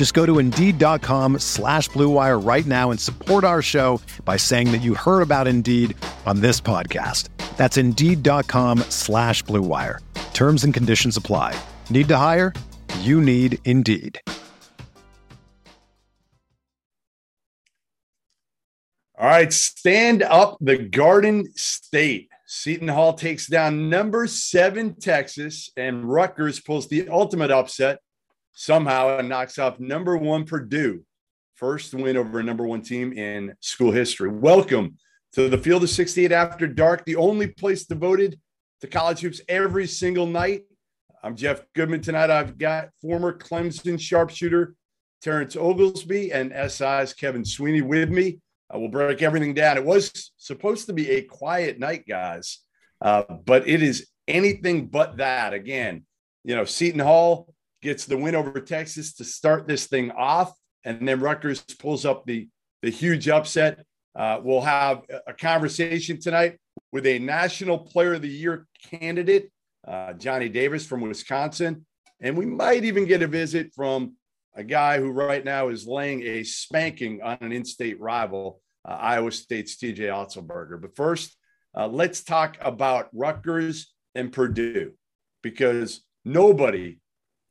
Just go to Indeed.com slash BlueWire right now and support our show by saying that you heard about Indeed on this podcast. That's Indeed.com slash BlueWire. Terms and conditions apply. Need to hire? You need Indeed. All right, stand up the Garden State. Seton Hall takes down number seven Texas, and Rutgers pulls the ultimate upset somehow and knocks off number one Purdue. First win over a number one team in school history. Welcome to the Field of 68 After Dark, the only place devoted to college hoops every single night. I'm Jeff Goodman. Tonight, I've got former Clemson sharpshooter Terrence Oglesby and SI's Kevin Sweeney with me. Uh, we'll break everything down. It was supposed to be a quiet night, guys, uh, but it is anything but that. Again, you know, Seton Hall gets the win over Texas to start this thing off, and then Rutgers pulls up the the huge upset. Uh, we'll have a conversation tonight with a National Player of the Year candidate, uh, Johnny Davis from Wisconsin, and we might even get a visit from a guy who right now is laying a spanking on an in-state rival, uh, Iowa State's TJ Otzelberger. But first, uh, let's talk about Rutgers and Purdue, because nobody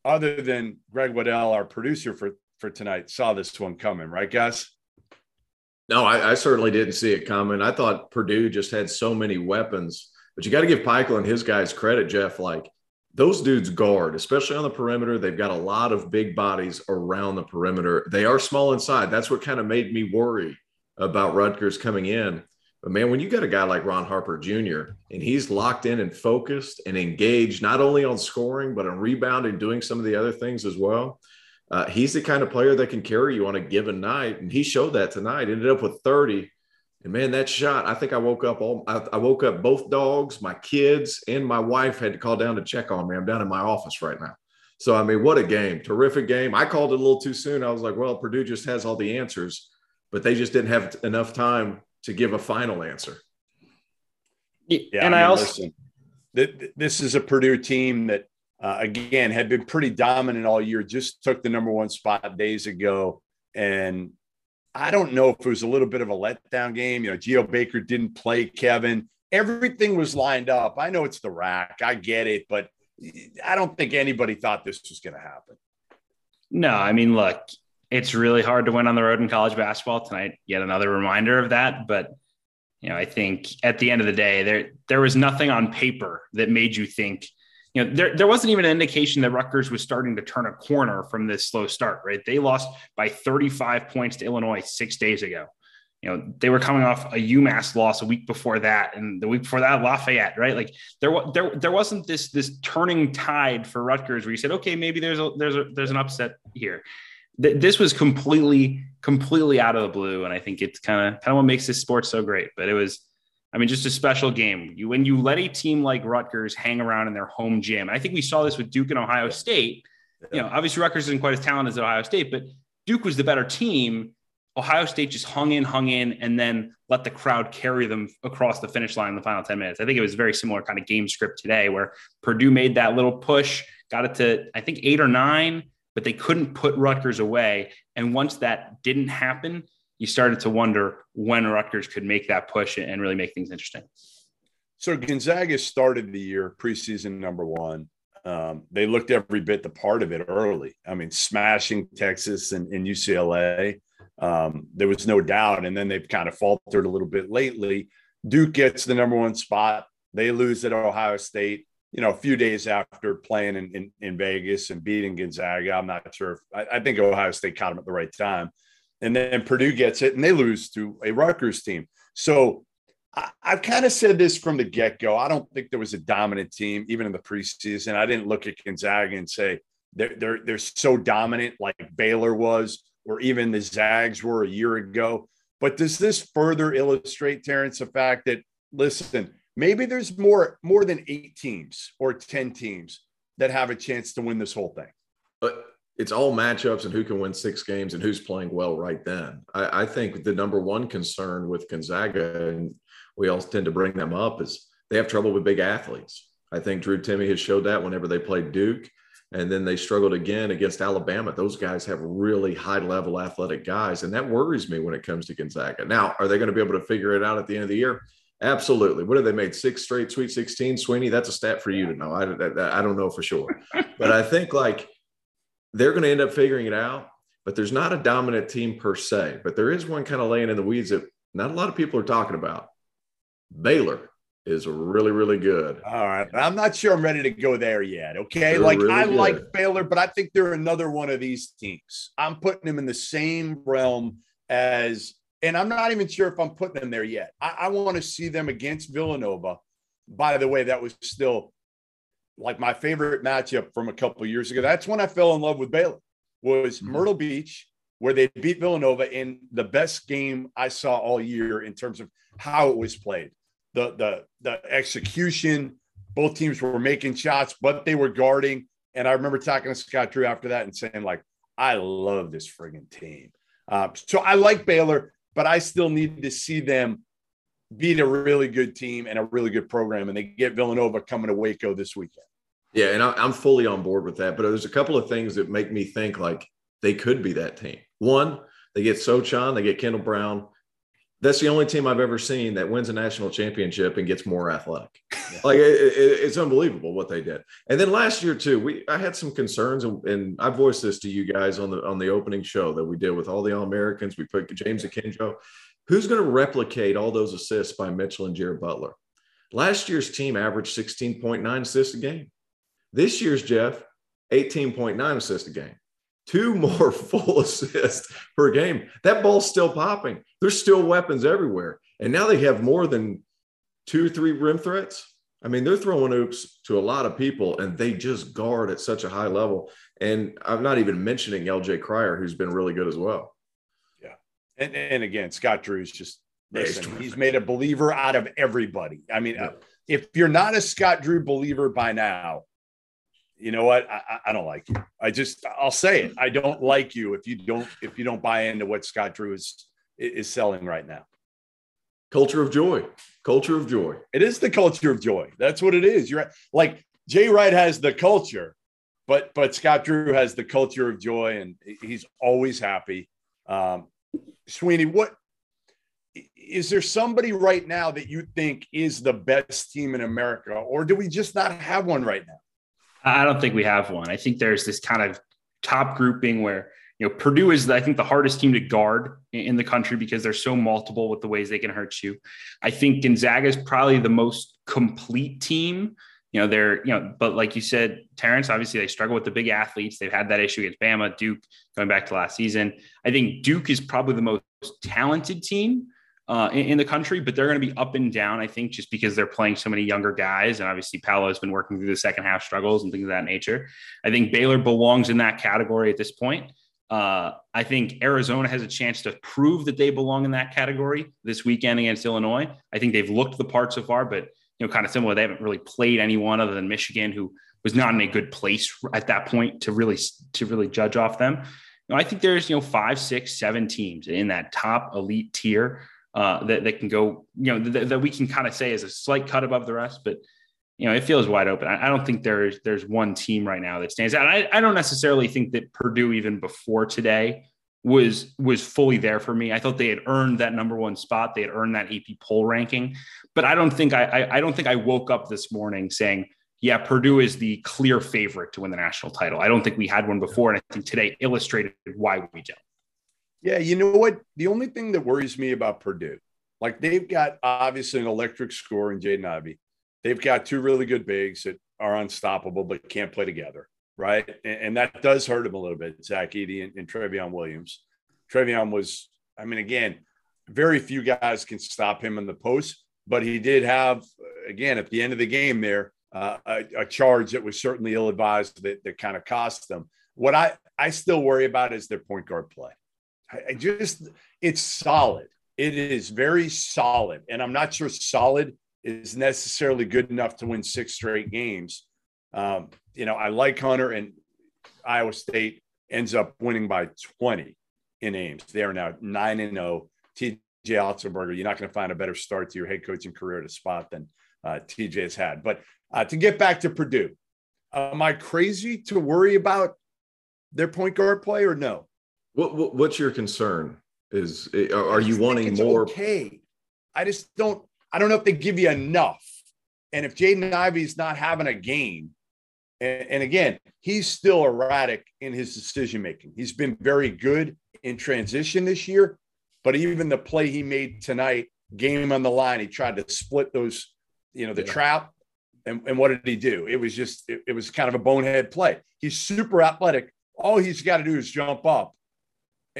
other than Greg Waddell, our producer for for tonight, saw this one coming, right, guys? No, I, I certainly didn't see it coming. I thought Purdue just had so many weapons, but you got to give Pikiell and his guys credit, Jeff. Like those dudes guard, especially on the perimeter. They've got a lot of big bodies around the perimeter. They are small inside. That's what kind of made me worry about Rutgers coming in. But man, when you got a guy like Ron Harper Jr. and he's locked in and focused and engaged not only on scoring but on rebounding, doing some of the other things as well. Uh, he's the kind of player that can carry you on a given night, and he showed that tonight. Ended up with 30 and man, that shot, I think I woke up all I, I, woke up both dogs, my kids, and my wife had to call down to check on me. I'm down in my office right now. So I mean, what a game. Terrific game. I called it a little too soon. I was like, well, Purdue just has all the answers, but they just didn't have enough time to give a final answer. Yeah, and I, mean, I also listen, this is a Purdue team that uh, again had been pretty dominant all year. Just took the number one spot days ago, and I don't know if it was a little bit of a letdown game. You know, Geo Baker didn't play Kevin. Everything was lined up. I know it's the rack. I get it, but I don't think anybody thought this was going to happen. No, I mean, look, it's really hard to win on the road in college basketball tonight. Yet another reminder of that. But you know, I think at the end of the day, there there was nothing on paper that made you think you know, there, there wasn't even an indication that Rutgers was starting to turn a corner from this slow start, right? They lost by 35 points to Illinois six days ago. You know, they were coming off a UMass loss a week before that, and the week before that, Lafayette, right? Like there, there, there wasn't this this turning tide for Rutgers where you said, okay, maybe there's a there's a there's an upset here. This was completely, completely out of the blue, and I think it's kind of kind of what makes this sport so great. But it was I mean, just a special game. You when you let a team like Rutgers hang around in their home gym. I think we saw this with Duke and Ohio State. You know, obviously Rutgers isn't quite as talented as Ohio State, but Duke was the better team. Ohio State just hung in, hung in, and then let the crowd carry them across the finish line in the final 10 minutes. I think it was very similar kind of game script today where Purdue made that little push, got it to, I think, eight or nine, but they couldn't put Rutgers away. And once that didn't happen, you started to wonder when Rutgers could make that push and really make things interesting. So Gonzaga started the year preseason number one. Um, they looked every bit the part of it early. I mean, smashing Texas and, and UCLA. Um, there was no doubt. And then they've kind of faltered a little bit lately. Duke gets the number one spot. They lose at Ohio State, you know, a few days after playing in, in, in Vegas and beating Gonzaga. I'm not sure. If, I, I, think Ohio State caught them at the right time. And then Purdue gets it and they lose to a Rutgers team. So I, have kind of said this from the get go. I don't think there was a dominant team, even in the preseason. I didn't look at Gonzaga and say they're, they're, they're so dominant like Baylor was, or even the Zags were a year ago. But does this further illustrate, Terrence, the fact that, listen, maybe there's more more than eight teams or 10 teams that have a chance to win this whole thing? But it's all matchups and who can win six games and who's playing well right then. I, I think the number one concern with Gonzaga, and we all tend to bring them up, is they have trouble with big athletes. I think Drew Timme has showed that whenever they played Duke. And then they struggled again against Alabama. Those guys have really high level athletic guys. And that worries me when it comes to Gonzaga. Now, are they going to be able to figure it out at the end of the year? Absolutely. What have they made? Six straight Sweet 16, Sweeney? That's a stat for you to know. I, I, I don't know for sure. but I think like they're going to end up figuring it out. But there's not a dominant team per se. But there is one kind of laying in the weeds that not a lot of people are talking about. Baylor is really, really good. All right. I'm not sure I'm ready to go there yet. Okay. They're like really I good. like Baylor, but I think they're another one of these teams. I'm putting them in the same realm as, and I'm not even sure if I'm putting them there yet. I, I want to see them against Villanova. By the way, that was still like my favorite matchup from a couple years ago. That's when I fell in love with Baylor. Was mm-hmm. Myrtle Beach, where they beat Villanova in the best game I saw all year in terms of how it was played the the the execution. Both teams were making shots, but they were guarding. And I remember talking to Scott Drew after that and saying, like, I love this friggin' team. Uh, so I like Baylor, but I still need to see them beat a really good team and a really good program. And they get Villanova coming to Waco this weekend. Yeah, and I'm fully on board with that. But there's a couple of things that make me think like they could be that team. One, they get Sochan, they get Kendall Brown, that's the only team I've ever seen that wins a national championship and gets more athletic. Yeah. Like it, it, it's unbelievable what they did. And then last year too, we I had some concerns, and, and, I voiced this to you guys on the on the opening show that we did with all the All Americans. We put James Akinjo. Who's going to replicate all those assists by Mitchell and Jared Butler? Last year's team averaged 16.9 assists a game. This year's Jeff, 18.9 assists a game two more full assists per game. That ball's still popping. There's still weapons everywhere. And now they have more than two, three rim threats. I mean, they're throwing oops to a lot of people and they just guard at such a high level. And I'm not even mentioning LJ Cryer, who's been really good as well. Yeah. And, and again, Scott Drew's just, listen, he's made a believer out of everybody. I mean, yeah. Uh, if you're not a Scott Drew believer by now, you know what? I, I, don't like you. I just I'll say it. I don't like you if you don't if you don't buy into what Scott Drew is is selling right now. Culture of joy. Culture of joy. It is the culture of joy. That's what it is. You're like Jay Wright has the culture, but but Scott Drew has the culture of joy, and he's always happy. Um, Sweeney, what is there somebody right now that you think is the best team in America, or do we just not have one right now? I don't think we have one. I think there's this kind of top grouping where you know Purdue is I think the hardest team to guard in the country because they're so multiple with the ways they can hurt you. I think Gonzaga is probably the most complete team. You know, they're, you know, but like you said, Terrence, obviously they struggle with the big athletes. They've had that issue against Bama, Duke, going back to last season. I think Duke is probably the most talented team uh, in, in, the country, but they're going to be up and down, I think, just because they're playing so many younger guys. And obviously, Paolo has been working through the second half struggles and things of that nature. I think Baylor belongs in that category at this point. Uh, I think Arizona has a chance to prove that they belong in that category this weekend against Illinois. I think they've looked the part so far, but you know, kind of similar. They haven't really played anyone other than Michigan, who was not in a good place at that point to really to really judge off them. You know, I think there's you know five, six, seven teams in that top elite tier uh, that, that can go, you know, th- that we can kind of say is a slight cut above the rest, but you know, it feels wide open. I, I don't think there's there's one team right now that stands out. I, I don't necessarily think that Purdue even before today was was fully there for me. I thought they had earned that number one spot. They had earned that AP poll ranking, but I don't think I, I, I don't think I woke up this morning saying, yeah, Purdue is the clear favorite to win the national title. I don't think we had one before, and I think today illustrated why we don't. Yeah, you know what? The only thing that worries me about Purdue, like they've got obviously an electric score in Jaden Ivey. they've got two really good bigs that are unstoppable but can't play together, right? And, and that does hurt him a little bit, Zach Edey and, and Trevion Williams. Trevion was, I mean, again, very few guys can stop him in the post, but he did have, again, at the end of the game there, uh, a, a, charge that was certainly ill advised that, that kind of cost them. What I, I still worry about is their point guard play. I, just, it's solid. It is very solid. And I'm not sure solid is necessarily good enough to win six straight games. Um, you know, I like Hunter and Iowa State ends up winning by 20 in Ames. They are now 9 and 0. TJ Otzelberger, you're not going to find a better start to your head coaching career at a spot than uh, TJ has had. But uh, to get back to Purdue, am I crazy to worry about their point guard play or no? What, what what's your concern? Is eh, are you wanting more? Okay, I just don't. I don't know if they give you enough. And if Jaden Ivey's not having a game, and, and again, he's still erratic in his decision making. He's been very good in transition this year, but even the play he made tonight, game on the line, he tried to split those, you know, the yeah. trap. And, and what did he do? It was just, it, it was kind of a bonehead play. He's super athletic. All he's got to do is jump up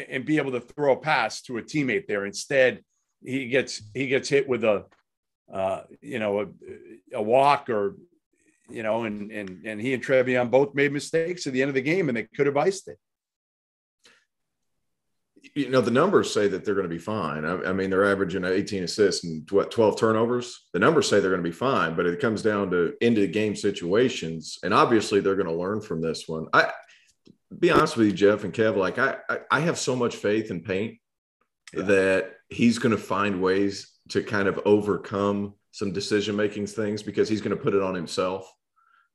and, be able to throw a pass to a teammate there. Instead, he gets he gets hit with a uh, you know a, a walk or you know and and and he and Trevion both made mistakes at the end of the game and they could have iced it you know the numbers say that they're going to be fine. I, I, mean, they're averaging 18 assists and what 12 turnovers. The numbers say they're going to be fine, but it comes down to into game situations, and obviously they're going to learn from this one. I be honest with you, Jeff and Kev. Like I, I, I have so much faith in Paint yeah. that he's going to find ways to kind of overcome some decision making things because he's going to put it on himself.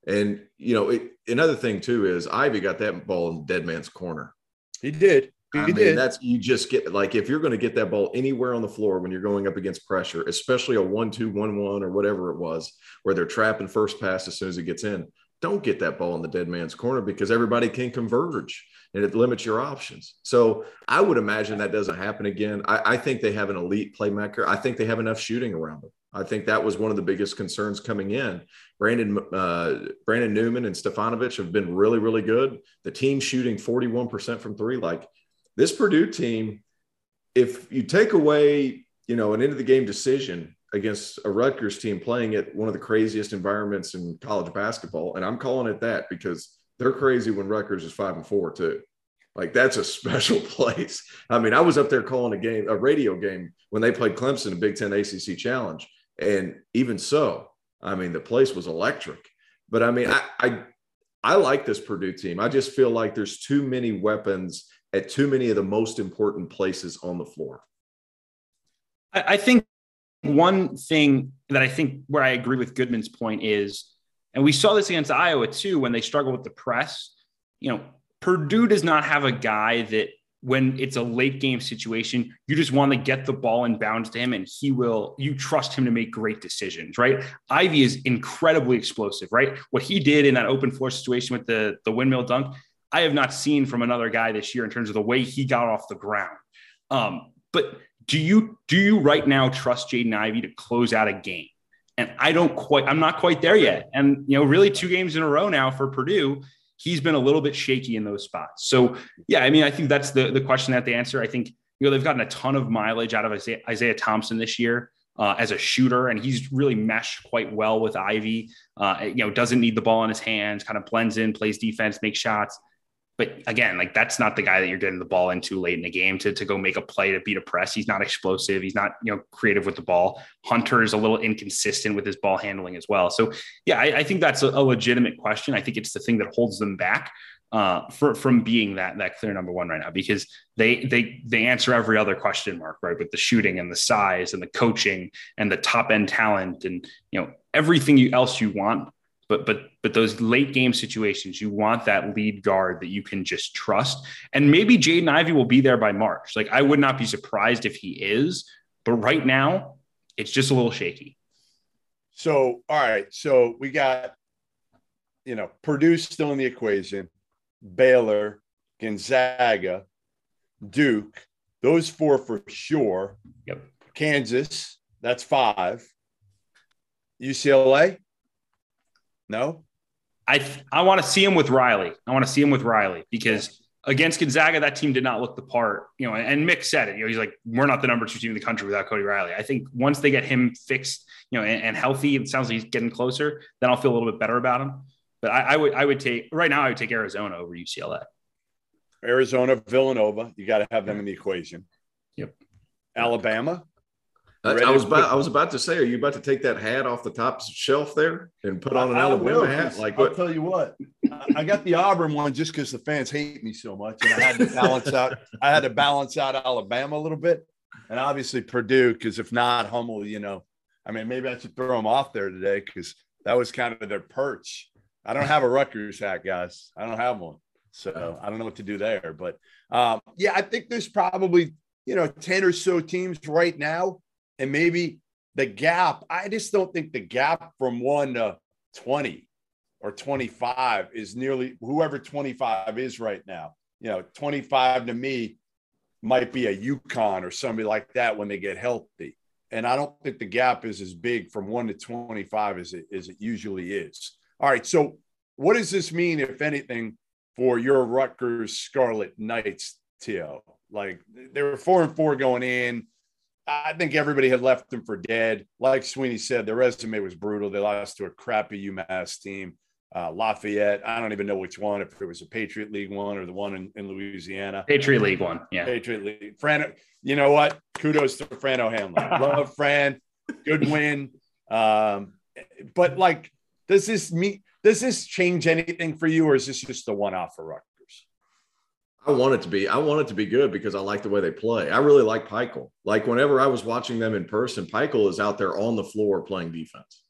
And you know, it, another thing too is Ivey got that ball in dead man's corner. He did. I mean, did. that's you just get like if you're going to get that ball anywhere on the floor when you're going up against pressure, especially a one-two, one-one, or whatever it was, where they're trapping first pass as soon as it gets in. Don't get that ball in the dead man's corner because everybody can converge and it limits your options. So I would imagine that doesn't happen again. I, I think they have an elite playmaker. I think they have enough shooting around them. I think that was one of the biggest concerns coming in. Brandon uh, Brandon Newman and Stefanovic have been really, really good. The team shooting 41% from three. Like this Purdue team, if you take away, you know, an end of the game decision against a Rutgers team playing at one of the craziest environments in college basketball, and I'm calling it that because they're crazy when Rutgers is five and four too. Like that's a special place. I mean, I was up there calling a game, a radio game when they played Clemson in Big Ten ACC Challenge, and even so, I mean, the place was electric. But I mean, I, I I like this Purdue team. I just feel like there's too many weapons at too many of the most important places on the floor. I think one thing that I think where I agree with Goodman's point is, and we saw this against Iowa too when they struggle with the press. You know, Purdue does not have a guy that when it's a late game situation, you just want to get the ball and bounce to him and he will, you trust him to make great decisions, right? Ivey is incredibly explosive, right? What he did in that open floor situation with the, the windmill dunk, I have not seen from another guy this year in terms of the way he got off the ground. Um, but do you do you right now trust Jaden Ivey to close out a game? And I don't quite, I'm not quite there yet. And you know, really two games in a row now for Purdue, he's been a little bit shaky in those spots. So yeah, I mean, I think that's the the question that they answer. I think you know they've gotten a ton of mileage out of Isaiah, Isaiah Thompson this year. Uh, as a shooter, and he's really meshed quite well with Ivey. Uh, you know, doesn't need the ball in his hands, kind of blends in, plays defense, makes shots but again, like that's not the guy that you're getting the ball into late in the game to, to go make a play to beat a press. He's not explosive. He's not, you know, creative with the ball. Hunter is a little inconsistent with his ball handling as well. So yeah, I, I think that's a, a, legitimate question. I think it's the thing that holds them back uh, for, from being that that clear number one right now because they they they answer every other question mark right with the shooting and the size and the coaching and the top end talent and you know everything you, else you want but but but those late game situations, you want that lead guard that you can just trust. And maybe Jaden Ivey will be there by March. Like I would not be surprised if he is, but right now it's just a little shaky. So all right, so we got you know Purdue still in the equation, Baylor, Gonzaga, Duke, those four for sure. Yep. Kansas, that's five. UCLA? No. I I want to see him with Riley. I want to see him with Riley because against Gonzaga, that team did not look the part. You know, and Mick said it. You know, he's like, we're not the number two team in the country without Cody Riley. I think once they get him fixed, you know, and, and healthy, it sounds like he's getting closer. Then I'll feel a little bit better about him. But I, I would I would take right now. I would take Arizona over UCLA. Arizona, Villanova. You got to have them in the equation. Yep. Alabama. I, was about I was about to say, are you about to take that hat off the top shelf there and put on an I Alabama will, hat? Like I'll what? tell you what, I got the Auburn one just because the fans hate me so much, and I had to balance out. I had to balance out Alabama a little bit, and obviously Purdue, because if not, Hummel, you know, I mean, maybe I should throw them off there today because that was kind of their perch. I don't have a Rutgers hat, guys. I don't have one, so I don't know what to do there. But um, yeah, I think there's probably you know ten or so teams right now, and maybe the gap. I just don't think the gap from one to 20 or 25 is nearly whoever 25 is right now. You know, 25 to me might be a UConn or somebody like that when they get healthy. And I don't think the gap is as big from one to 25 as it, as it usually is. All right. So, what does this mean, if anything, for your Rutgers Scarlet Knights, T.O.? Like they were four and four going in. I think everybody had left them for dead. Like Sweeney said, their resume was brutal. They lost to a crappy UMass team, uh, Lafayette. I don't even know which one, if it was a Patriot League one or the one in, in Louisiana. Patriot League one, yeah. Patriot League. Fran, you know what? Kudos to Fran O'Hanlon. Love Fran. Good win. Um, but like, does this mean? Does this change anything for you, or is this just a one-off for Rutgers? I want it to be. I want it to be good because I like the way they play. I really like Pikiell. Like whenever I was watching them in person, Pikiell is out there on the floor playing defense.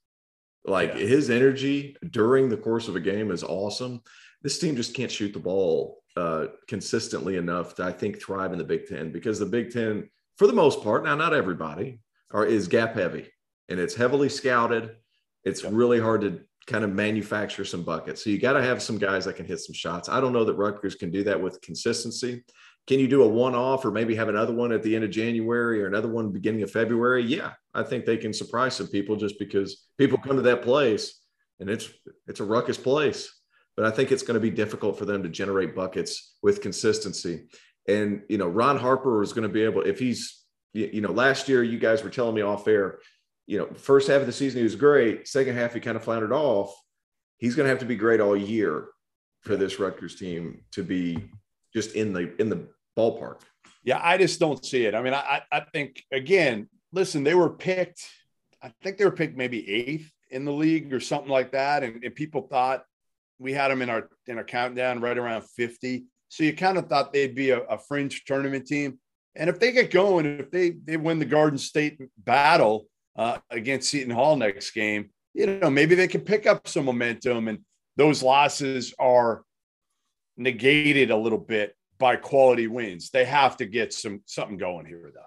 Like Yeah. his energy during the course of a game is awesome. This team just can't shoot the ball uh, consistently enough to, I think, thrive in the Big Ten because the Big Ten, for the most part, now not everybody, are is gap heavy and it's heavily scouted. It's Yeah. really hard to kind of manufacture some buckets. So you got to have some guys that can hit some shots. I don't know that Rutgers can do that with consistency. Can you do a one off or maybe have another one at the end of January or another one beginning of February? Yeah, I think they can surprise some people just because people come to that place and it's it's a ruckus place. But I think it's going to be difficult for them to generate buckets with consistency. And you know, Ron Harper is going to be able if he's you you know, last year you guys were telling me off air, you know, first half of the season he was great. Second half he kind of floundered off. He's going to have to be great all year for this Rutgers team to be just in the in the ballpark. Yeah, I just don't see it. I mean, I I think again, listen, they were picked. I think they were picked maybe eighth in the league or something like that, and, and people thought we had them in our in our countdown right around fifty. So you kind of thought they'd be a, a fringe tournament team. And if they get going, if they they win the Garden State battle uh, against Seton Hall next game, you know, maybe they can pick up some momentum, and those losses are negated a little bit by quality wins. They have to get some something going here, though.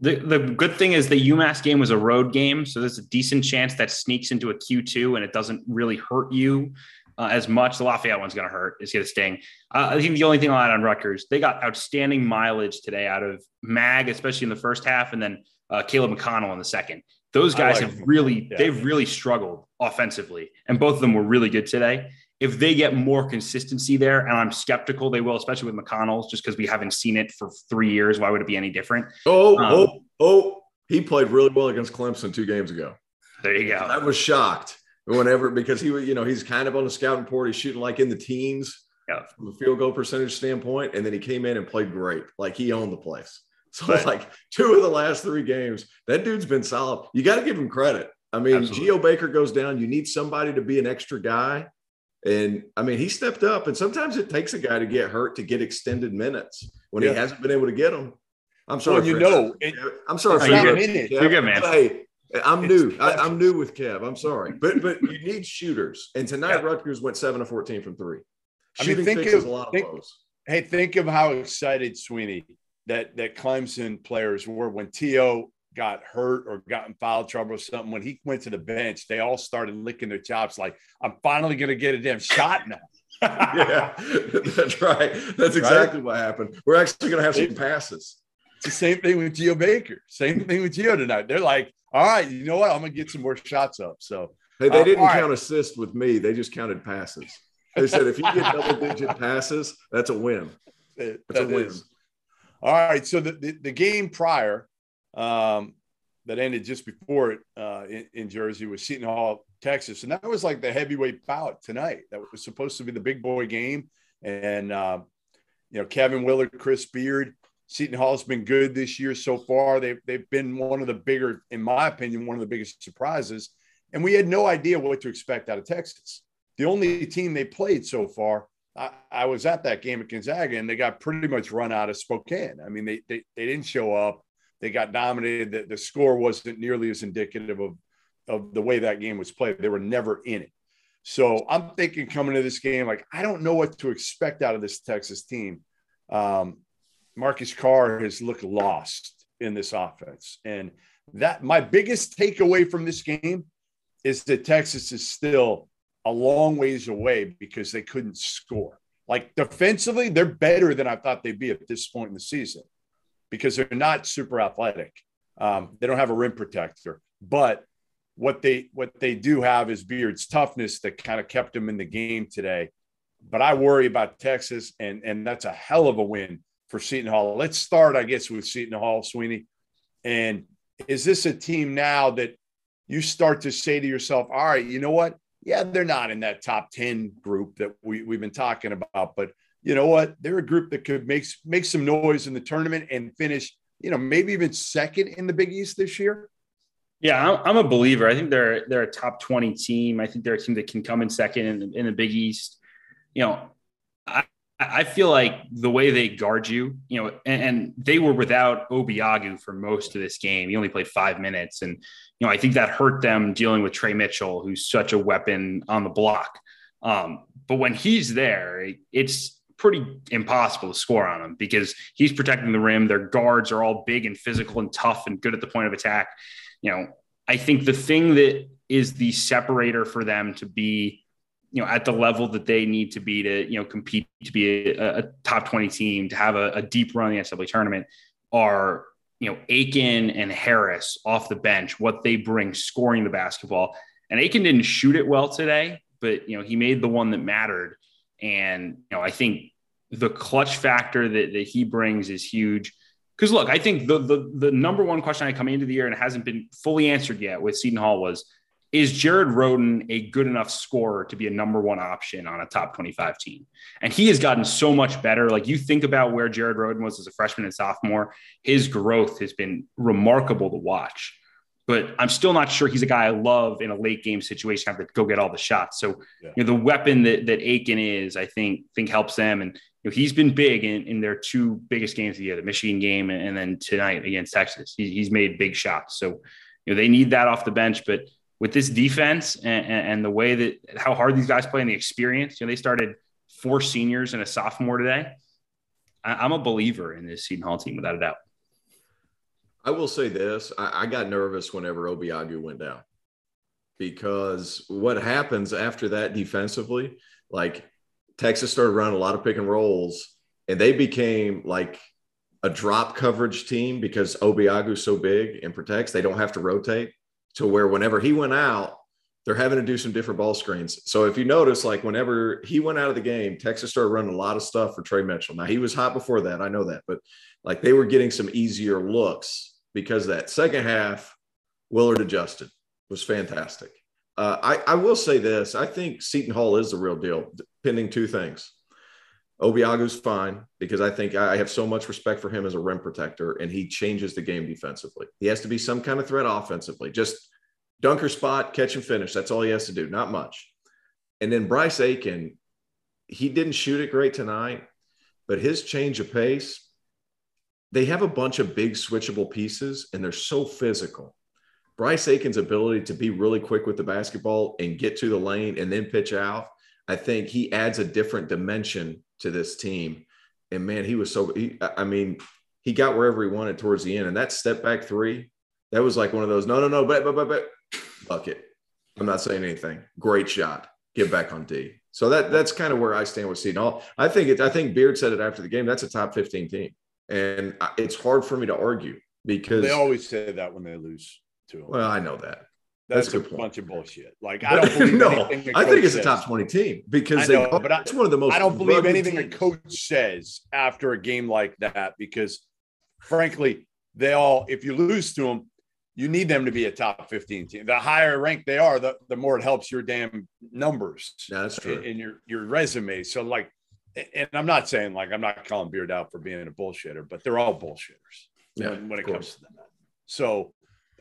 The, the good thing is the UMass game was a road game, so there's a decent chance that sneaks into a Q2 and it doesn't really hurt you uh, as much. The Lafayette one's going to hurt. It's going to sting. Uh, I think the only thing I'll add on Rutgers, they got outstanding mileage today out of Mag, especially in the first half, and then uh, Caleb McConnell in the second. Those guys like have them. really, Yeah. they've really struggled offensively, and both of them were really good today. If they get more consistency there, and I'm skeptical they will, especially with McConnell, just because we haven't seen it for three years. Why would it be any different? Oh, Um, oh, oh, he played really well against Clemson two games ago. There you go. I was shocked whenever because he was, you know, he's kind of on the scouting report. He's shooting like in the teens Yeah. from a field goal percentage standpoint. And then he came in and played great. Like he owned the place. So Right. like two of the last three games, that dude's been solid. You got to give him credit. I mean, Absolutely. Geo Baker goes down. You need somebody to be an extra guy. And I mean, he stepped up. And sometimes it takes a guy to get hurt to get extended minutes when Yeah. he hasn't been able to get them. I'm sorry. Well, you know, it- I'm sorry. Oh, you're good. Kev. You're good, man. Hey, I'm It's new. I, I'm new with Kev. I'm sorry, but but you need shooters. And tonight, Yeah. Rutgers went seven of 14 from three. I mean, Shooting think fixes of- a lot of those. Hey, think of how excited Sweeney that that Clemson players were when T.O. got hurt or got in foul trouble or something. When he went to the bench, they all started licking their chops like, I'm finally going to get a damn shot now. yeah, that's right. That's exactly what happened. We're actually going to have some passes. It's the same thing with Geo Baker. Same thing with Geo tonight. They're like, all right, you know what? I'm gonna get some more shots up. So hey, they uh, didn't count right. assists with me. They just counted passes. They said if you get double digit passes, that's a win. That's that a win. Is. All right. So the, the, the game prior um, that ended just before it uh, in, in, Jersey was Seton Hall, Texas. And that was like the heavyweight bout tonight. That was supposed to be the big boy game. And, uh, you know, Kevin Willard, Chris Beard, Seton Hall's been good this year so far. They've, they've been one of the bigger, in my opinion, one of the biggest surprises. And we had no idea what to expect out of Texas. The only team they played so far I, was at that game at Gonzaga and they got pretty much run out of Spokane. I mean, they they, they didn't show up. They got dominated. The, the score wasn't nearly as indicative of, of the way that game was played. They were never in it. So I'm thinking coming to this game, like, I don't know what to expect out of this Texas team. Um, Marcus Carr has looked lost in this offense. And that my biggest takeaway from this game is that Texas is still a long ways away because they couldn't score. Like defensively, they're better than I thought they'd be at this point in the season because they're not super athletic. Um, they don't have a rim protector, but what they what they do have is Beard's toughness that kind of kept them in the game today. But I worry about Texas, and and that's a hell of a win for Seton Hall. Let's start, I guess, with Seton Hall, Sweeney. And is this a team now that you start to say to yourself, all right, you know what? Yeah, they're not in that top 10 group that we, we've been talking about, but you know what? They're a group that could make, make some noise in the tournament and finish, you know, maybe even second in the Big East this year. Yeah, I'm, a believer. I think they're they're a top 20 team. I think they're a team that can come in second in the, in the Big East. You know, I, I feel like the way they guard you, you know, and, and they were without Obiagu for most of this game. He only played five minutes, and you know, I think that hurt them dealing with Tre Mitchell, who's such a weapon on the block. Um, but when he's there, it's pretty impossible to score on him because he's protecting the rim. Their guards are all big and physical and tough and good at the point of attack. You know, I think the thing that is the separator for them to be, you know, at the level that they need to be to, you know, compete to be a, a top 20 team, to have a, a deep run in the NCAA tournament are you know, Aiken and Harris off the bench, what they bring scoring the basketball. And Aiken didn't shoot it well today, but you know, he made the one that mattered. And you know, I think the clutch factor that, that he brings is huge. Because look, I think the, the the number one question I come into the year and hasn't been fully answered yet with Seton Hall was is Jared Rhoden a good enough scorer to be a number one option on a top 25 team? And he has gotten so much better. Like you think about where Jared Rhoden was as a freshman and sophomore, his growth has been remarkable to watch. But I'm still not sure he's a guy I love in a late game situation, have to go get all the shots. So, yeah. you know, the weapon that, that Aiken is, I think, think helps them. And you know, he's been big in, in their two biggest games of the year, the Michigan game and, and then tonight against Texas. He, he's made big shots. So, you know, they need that off the bench. But with this defense and, and, the way that how hard these guys play and the experience, you know, they started four seniors and a sophomore today. I, am a believer in this Seton Hall team without a doubt. I will say this: I, I got nervous whenever Obiagu went down because what happens after that defensively, like Texas started running a lot of pick and rolls, and they became like a drop coverage team because Obiagu's so big and protects. They don't have to rotate to where whenever he went out, they're having to do some different ball screens. So if you notice, like whenever he went out of the game, Texas started running a lot of stuff for Tre Mitchell. Now he was hot before that, I know that, but like they were getting some easier looks because that second half, Willard adjusted was fantastic. Uh, I, I will say this: I think Seton Hall is the real deal, pending two things. Obiagu's fine because I think I have so much respect for him as a rim protector and he changes the game defensively. He has to be some kind of threat offensively. Just dunker spot, catch and finish. That's all he has to do, not much. And then Bryce Aiken, he didn't shoot it great tonight, but his change of pace, they have a bunch of big switchable pieces and they're so physical. Bryce Aiken's ability to be really quick with the basketball and get to the lane and then pitch out, I think he adds a different dimension to this team. And man, he was so, he, I mean, he got wherever he wanted towards the end. And that step back three, that was like one of those, no, no, no, but, but, but, but, bucket. I'm not saying anything. Great shot. Get back on D. So that that's kind of where I stand with Seton Hall. I think it, I think Beard said it after the game. That's a top 15 team. And it's hard for me to argue because they always say that when they lose to them. Well, I know that. That's, That's a, bunch of bullshit. Like I don't believe no, I think it's says. a top twenty team because know, they, but I, it's one of the most. I don't believe anything teams. a coach says after a game like that because, frankly, they all. If you lose to them, you need them to be a top fifteen team. The higher ranked they are, the, the more it helps your damn numbers. That's true. In, your your resume. So like, and I'm not saying like I'm not calling Beard out for being a bullshitter, but they're all bullshitters yeah, when, when it comes to that. So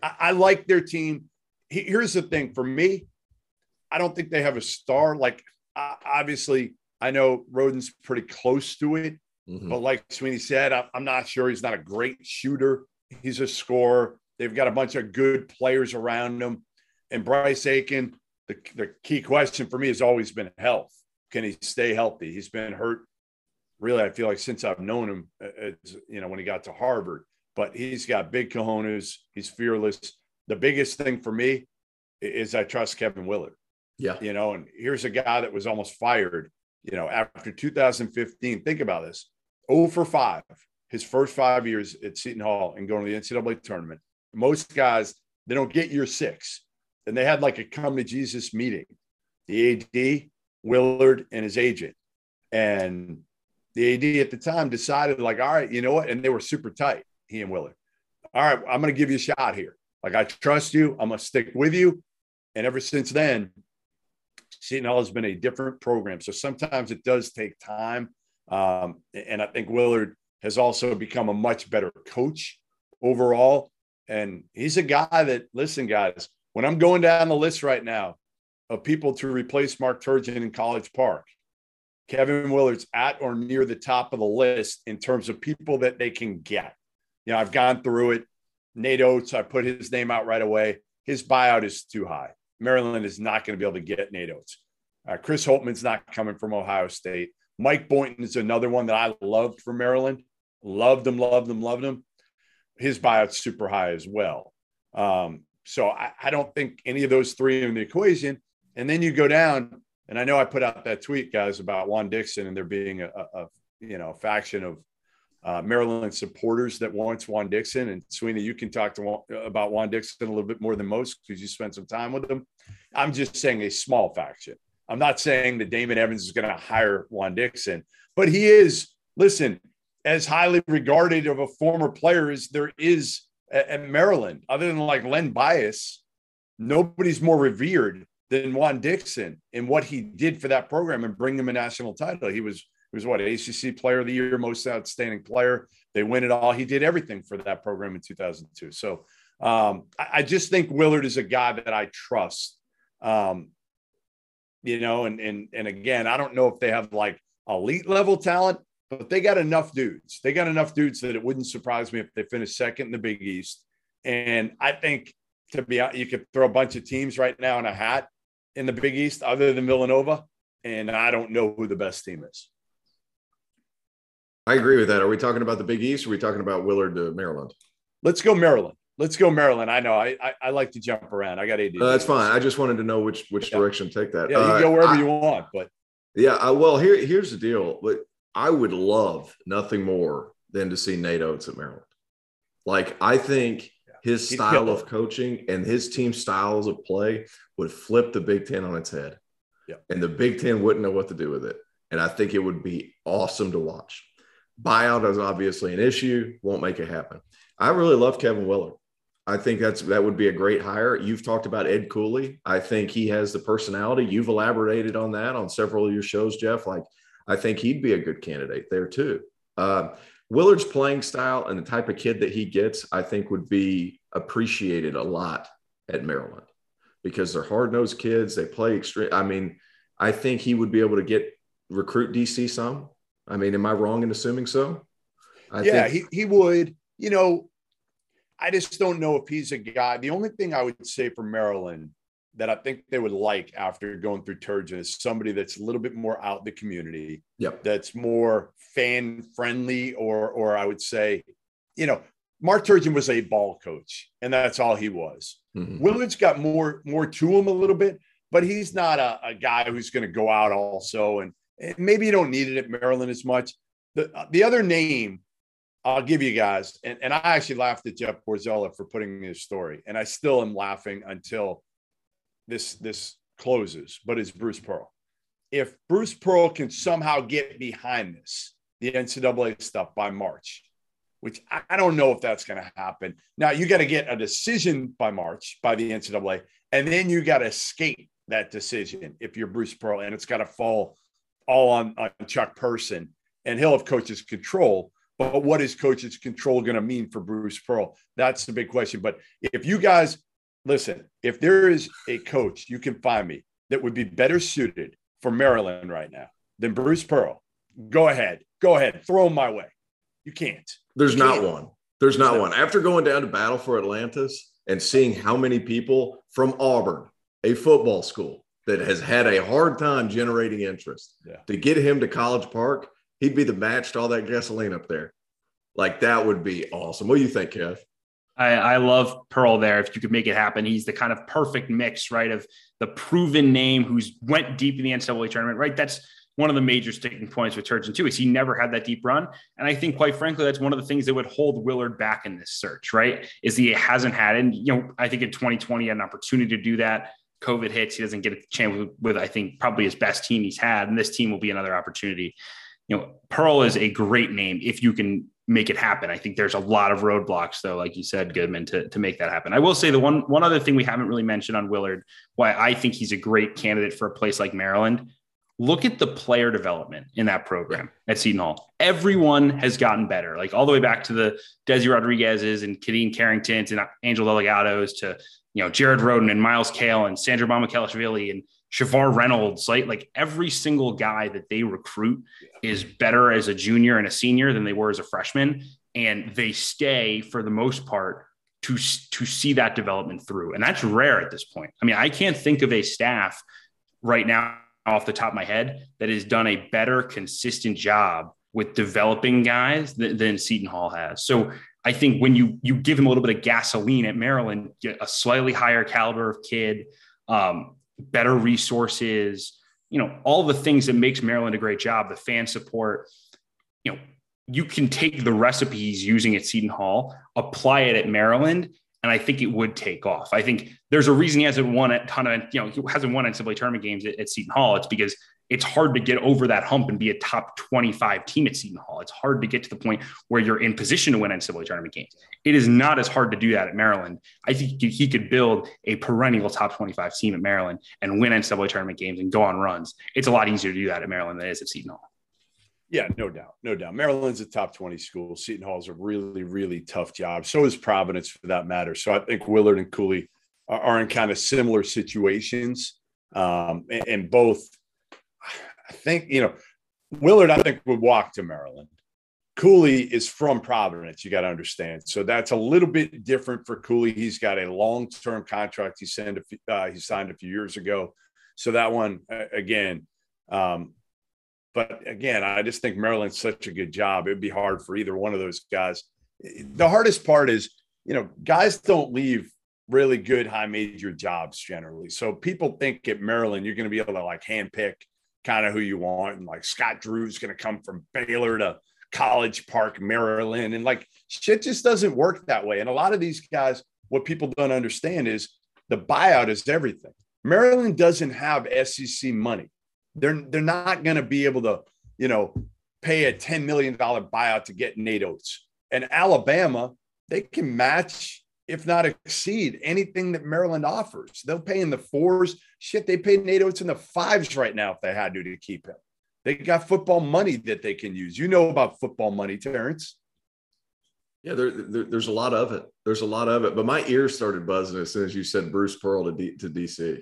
I, I like their team here's the thing for me, I don't think they have a star. Like, obviously, I know Rhoden's pretty close to it, mm-hmm. but like Sweeney said, I'm not sure he's not a great shooter. He's a scorer. They've got a bunch of good players around him. And Bryce Aiken, the, the key question for me has always been health. Can he stay healthy? He's been hurt. Really, I feel like since I've known him, as, you know, when he got to Harvard, but he's got big cojones. He's fearless the biggest thing for me is I trust Kevin Willard. Yeah. You know, and here's a guy that was almost fired, you know, after 2015. Think about this 0 for 5, his first five years at Seton Hall and going to the NCAA tournament. Most guys, they don't get year six. And they had like a come to Jesus meeting, the AD, Willard, and his agent. And the AD at the time decided, like, all right, you know what? And they were super tight, he and Willard. All right, I'm going to give you a shot here. Like I trust you. I'm gonna stick with you. And ever since then, Seton Hall has been a different program. So sometimes it does take time. Um, and I think Willard has also become a much better coach overall. And he's a guy that, listen, guys, when I'm going down the list right now of people to replace Mark Turgeon in College Park, Kevin Willard's at or near the top of the list in terms of people that they can get. You know, I've gone through it. Nate Oats, I put his name out right away. His buyout is too high. Maryland is not going to be able to get Nate Oats. Uh, Chris Holtmann's not coming from Ohio State. Mike Boynton is another one that I loved for Maryland. Loved him, loved him, loved him. His buyout's super high as well. Um, so I, I, don't think any of those three in the equation. And then you go down, and I know I put out that tweet, guys, about Juan Dixon and there being a, a, a you know faction of uh, Maryland supporters that wants Juan Dixon. And Sweeney, you can talk to Juan, about Juan Dixon a little bit more than most because you spent some time with him. I'm just saying a small faction. I'm not saying that Damon Evans is going to hire Juan Dixon, but he is, listen, as highly regarded of a former player as there is at, Maryland, other than like Len Bias, nobody's more revered than Juan Dixon and what he did for that program and bring them a national title. He was was what ACC Player of the Year, Most Outstanding Player. They win it all. He did everything for that program in 2002. So um, I, I, just think Willard is a guy that I trust. Um, you know, and and and again, I don't know if they have like elite level talent, but they got enough dudes. They got enough dudes that it wouldn't surprise me if they finish second in the Big East. And I think to be out, you could throw a bunch of teams right now in a hat in the Big East other than Villanova, and I don't know who the best team is. I agree with that. Are we talking about the Big East? Or are we talking about Willard to Maryland? Let's go Maryland. Let's go Maryland. I know. I I, I like to jump around. I got AD. Uh, that's fine. I just wanted to know which which yeah. direction to take that. Yeah, you uh, go wherever I, you want. But yeah, I, well, here here's the deal. I would love nothing more than to see Nate Oats at Maryland. Like I think his style of coaching and his team styles of play would flip the Big Ten on its head. Yeah. And the Big Ten wouldn't know what to do with it. And I think it would be awesome to watch. Buyout is obviously an issue, won't make it happen. I really love Kevin Willard. I think that's that would be a great hire. You've talked about Ed Cooley. I think he has the personality. You've elaborated on that on several of your shows, Jeff. Like, I think he'd be a good candidate there too. Uh, Willard's playing style and the type of kid that he gets, I think, would be appreciated a lot at Maryland because they're hard nosed kids. They play extreme. I mean, I think he would be able to get recruit DC some. I mean, am I wrong in assuming so? I yeah, think- he, he would. You know, I just don't know if he's a guy. The only thing I would say for Maryland that I think they would like after going through Turgeon is somebody that's a little bit more out in the community. Yep. That's more fan friendly, or or I would say, you know, Mark Turgeon was a ball coach, and that's all he was. Mm-hmm. Willard's got more more to him a little bit, but he's not a, a guy who's going to go out also and maybe you don't need it at Maryland as much. The, uh, the other name I'll give you guys, and, and I actually laughed at Jeff Borzello for putting this story, and I still am laughing until this this closes. But it's Bruce Pearl. If Bruce Pearl can somehow get behind this, the NCAA stuff by March, which I don't know if that's going to happen. Now you got to get a decision by March by the NCAA, and then you got to skate that decision if you're Bruce Pearl, and it's got to fall all on, on Chuck Person, and he'll have coaches control. But what is coaches control going to mean for Bruce Pearl? That's the big question. But if you guys listen, if there is a coach you can find me that would be better suited for Maryland right now than Bruce Pearl, go ahead, go ahead, throw him my way. You can't. There's you not can't. one. There's not one. After going down to battle for Atlantis and seeing how many people from Auburn, a football school that has had a hard time generating interest, Yeah. to get him to College Park, he'd be the match to all that gasoline up there. Like that would be awesome. What do you think, Kev? I, I love Pearl there. If you could make it happen, he's the kind of perfect mix, right? Of the proven name who's went deep in the NCAA tournament, right? That's one of the major sticking points with Turgeon too. Is he never had that deep run, and I think, quite frankly, that's one of the things that would hold Willard back in this search, right? Is he hasn't had, and you know, I think in 2020 he had an opportunity to do that. COVID hits, he doesn't get a chance with, with I think probably his best team he's had, and this team will be another opportunity. You know, Pearl is a great name if you can make it happen. I think there's a lot of roadblocks, though, like you said, Goodman, to, to make that happen. I will say the one one other thing we haven't really mentioned on Willard, why I think he's a great candidate for a place like Maryland. Look at the player development in that program at Seton Hall. Everyone has gotten better, like all the way back to the Desi Rodriguez's and Khadeen Carringtons and Angel Delgados to you know Jared Rhoden and Myles Cale and Sandro Mamukelashvili and Shavar Reynolds, like like every single guy that they recruit is better as a junior and a senior than they were as a freshman, and they stay for the most part to to see that development through, and that's rare at this point. I mean, I can't think of a staff right now off the top of my head that has done a better, consistent job with developing guys than, than Seton Hall has. So I think when you you give him a little bit of gasoline at Maryland, get a slightly higher caliber of kid. Um, better resources, you know, all the things that makes Maryland a great job, the fan support, you know, you can take the recipe he's using at Seton Hall, apply it at Maryland, and I think it would take off. I think there's a reason he hasn't won a ton of, you know, he hasn't won NCAA tournament games at, at Seton Hall. It's because it's hard to get over that hump and be a top 25 team at Seton Hall. It's hard to get to the point where you're in position to win NCAA tournament games. It is not as hard to do that at Maryland. I think he could build a perennial top 25 team at Maryland and win NCAA tournament games and go on runs. It's a lot easier to do that at Maryland than it is at Seton Hall. Yeah, no doubt. No doubt. Maryland's a top 20 school. Seton Hall's a really, really tough job. So is Providence for that matter. So I think Willard and Cooley are, are in kind of similar situations. Um, and, and both, I think, you know, Willard, I think, would walk to Maryland. Cooley is from Providence, you got to understand. So that's a little bit different for Cooley. He's got a long term contract he signed, a few, uh, he signed a few years ago. So that one, again, um, but again, I just think Maryland's such a good job. It'd be hard for either one of those guys. The hardest part is, you know, guys don't leave really good high major jobs generally. So people think at Maryland, you're going to be able to like handpick kind of who you want. And like Scott Drew's going to come from Baylor to College Park, Maryland. And like shit just doesn't work that way. And a lot of these guys, what people don't understand is the buyout is everything. Maryland doesn't have SEC money. They're they're not going to be able to, you know, pay a $10 million buyout to get Nate Oats. And Alabama, they can match, if not exceed, anything that Maryland offers. They'll pay in the fours. Shit, they pay Nate Oats in the fives right now if they had to to keep him. They got football money that they can use. You know about football money, Terrence. Yeah, there, there, there's a lot of it. There's a lot of it. But my ears started buzzing as soon as you said Bruce Pearl to, D, to DC.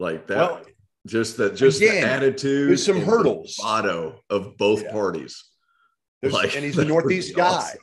Like that. Well, just that, just again, the attitude. there's some hurdles. Motto of both Yeah. parties. There's- Like, and he's a Northeast guy. awesome.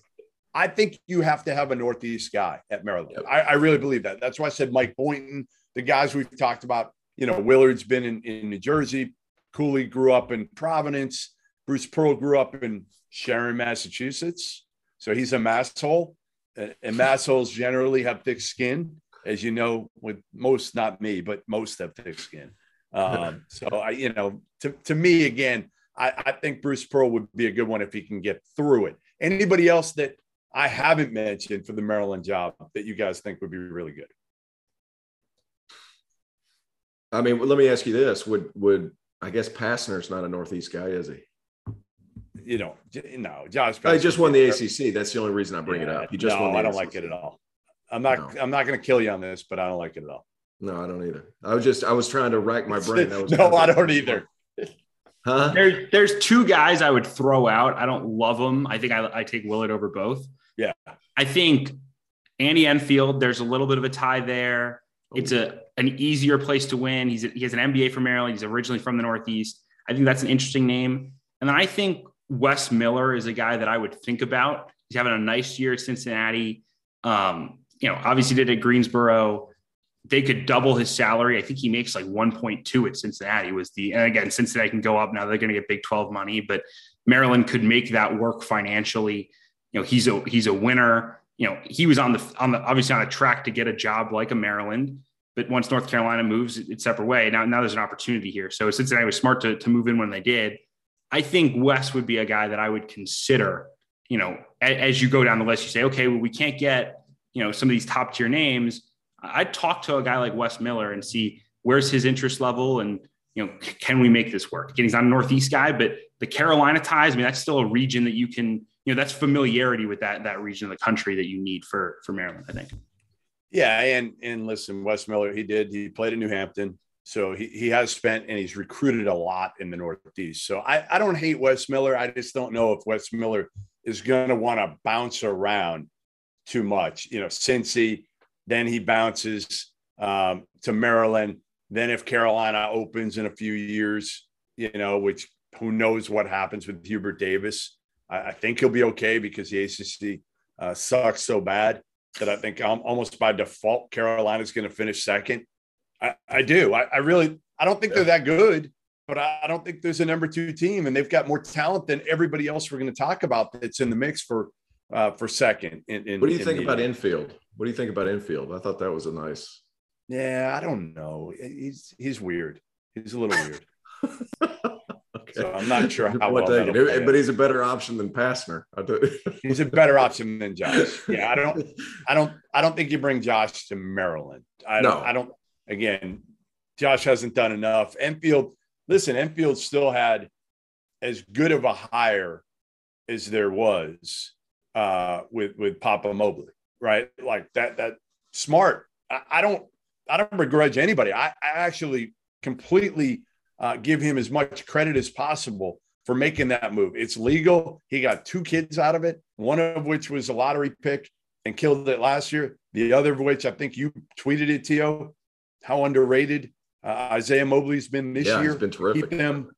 I think you have to have a Northeast guy at Maryland. Yep. I, I really believe that. That's why I said Mike Boynton, the guys we've talked about. You know, Willard's been in, in New Jersey. Cooley grew up in Providence. Bruce Pearl grew up in Sharon, Massachusetts. So he's a masshole. And, and massholes generally have thick skin, as you know, with most, not me, but most have thick skin. Um, so I, you know, to, to me, again, I, I think Bruce Pearl would be a good one if he can get through it. Anybody else that I haven't mentioned for the Maryland job that you guys think would be really good? I mean, let me ask you this: Would would I guess Pastner's not a Northeast guy, is he? You know, no, Josh. Pastner, he just won the ACC. That's the only reason I bring yeah, it up. He just no, won. I don't ACC. like it at all. I'm not. No. I'm not going to kill you on this, but I don't like it at all. No, I don't either. I was just. I was trying to rack my brain. Was no, I don't either. Huh? There, there's two guys I would throw out. I don't love them. I think I, I take Willard over both. Yeah. I think Andy Enfield, there's a little bit of a tie there. It's a an easier place to win. He's a, he has an MBA from Maryland. He's originally from the Northeast. I think that's an interesting name. And then I think Wes Miller is a guy that I would think about. He's having a nice year at Cincinnati. Um, you know, obviously did at Greensboro. They could double his salary. I think he makes like 1.2 at Cincinnati was the, and again, Cincinnati can go up now. They're going to get Big 12 money, but Maryland could make that work financially. You know, he's a, he's a winner. You know, he was on the, on the, obviously on a track to get a job like a Maryland, but once North Carolina moves it's separate way, now, now there's an opportunity here. So Cincinnati was smart to, to move in when they did. I think Wes would be a guy that I would consider, you know, as, as you go down the list, you say, okay, well, we can't get, you know, some of these top tier names I'd talk to a guy like Wes Miller and see where's his interest level and you know can we make this work? Again, he's not a Northeast guy, but the Carolina ties. I mean, that's still a region that you can you know that's familiarity with that that region of the country that you need for for Maryland. I think. Yeah, and and listen, Wes Miller, he did he played in New Hampton. So he, he has spent and he's recruited a lot in the Northeast. So I, I don't hate Wes Miller. I just don't know if Wes Miller is going to want to bounce around too much. You know, Cincy, then he bounces um, to Maryland. Then if Carolina opens in a few years, you know, which who knows what happens with Hubert Davis. I, I think he'll be okay because the ACC uh, sucks so bad that I think I'm, almost by default Carolina's going to finish second. I, I do. I, I, really I don't think they're that good, but I, I don't think there's a number two team, and they've got more talent than everybody else we're going to talk about that's in the mix for uh, for second. In, in, what do you think about Enfield? What do you think about Enfield? I thought that was a nice. Yeah, I don't know. He's he's weird. He's a little weird. okay. So I'm not sure how well it, but he's a better option than Pastner. he's a better option than Josh. Yeah, I don't, I don't, I don't think you bring Josh to Maryland. I don't, no. I don't. Again, Josh hasn't done enough. Enfield, listen, Enfield still had as good of a hire as there was uh, with with Papa Mobley, right? Like that that smart. I, I don't I don't begrudge anybody. I, I actually completely uh, give him as much credit as possible for making that move. It's legal. He got two kids out of it, one of which was a lottery pick and killed it last year. The other of which I think you tweeted it, T.O, how underrated uh, Isaiah Mobley's been this yeah, year. He's been terrific. Keep them.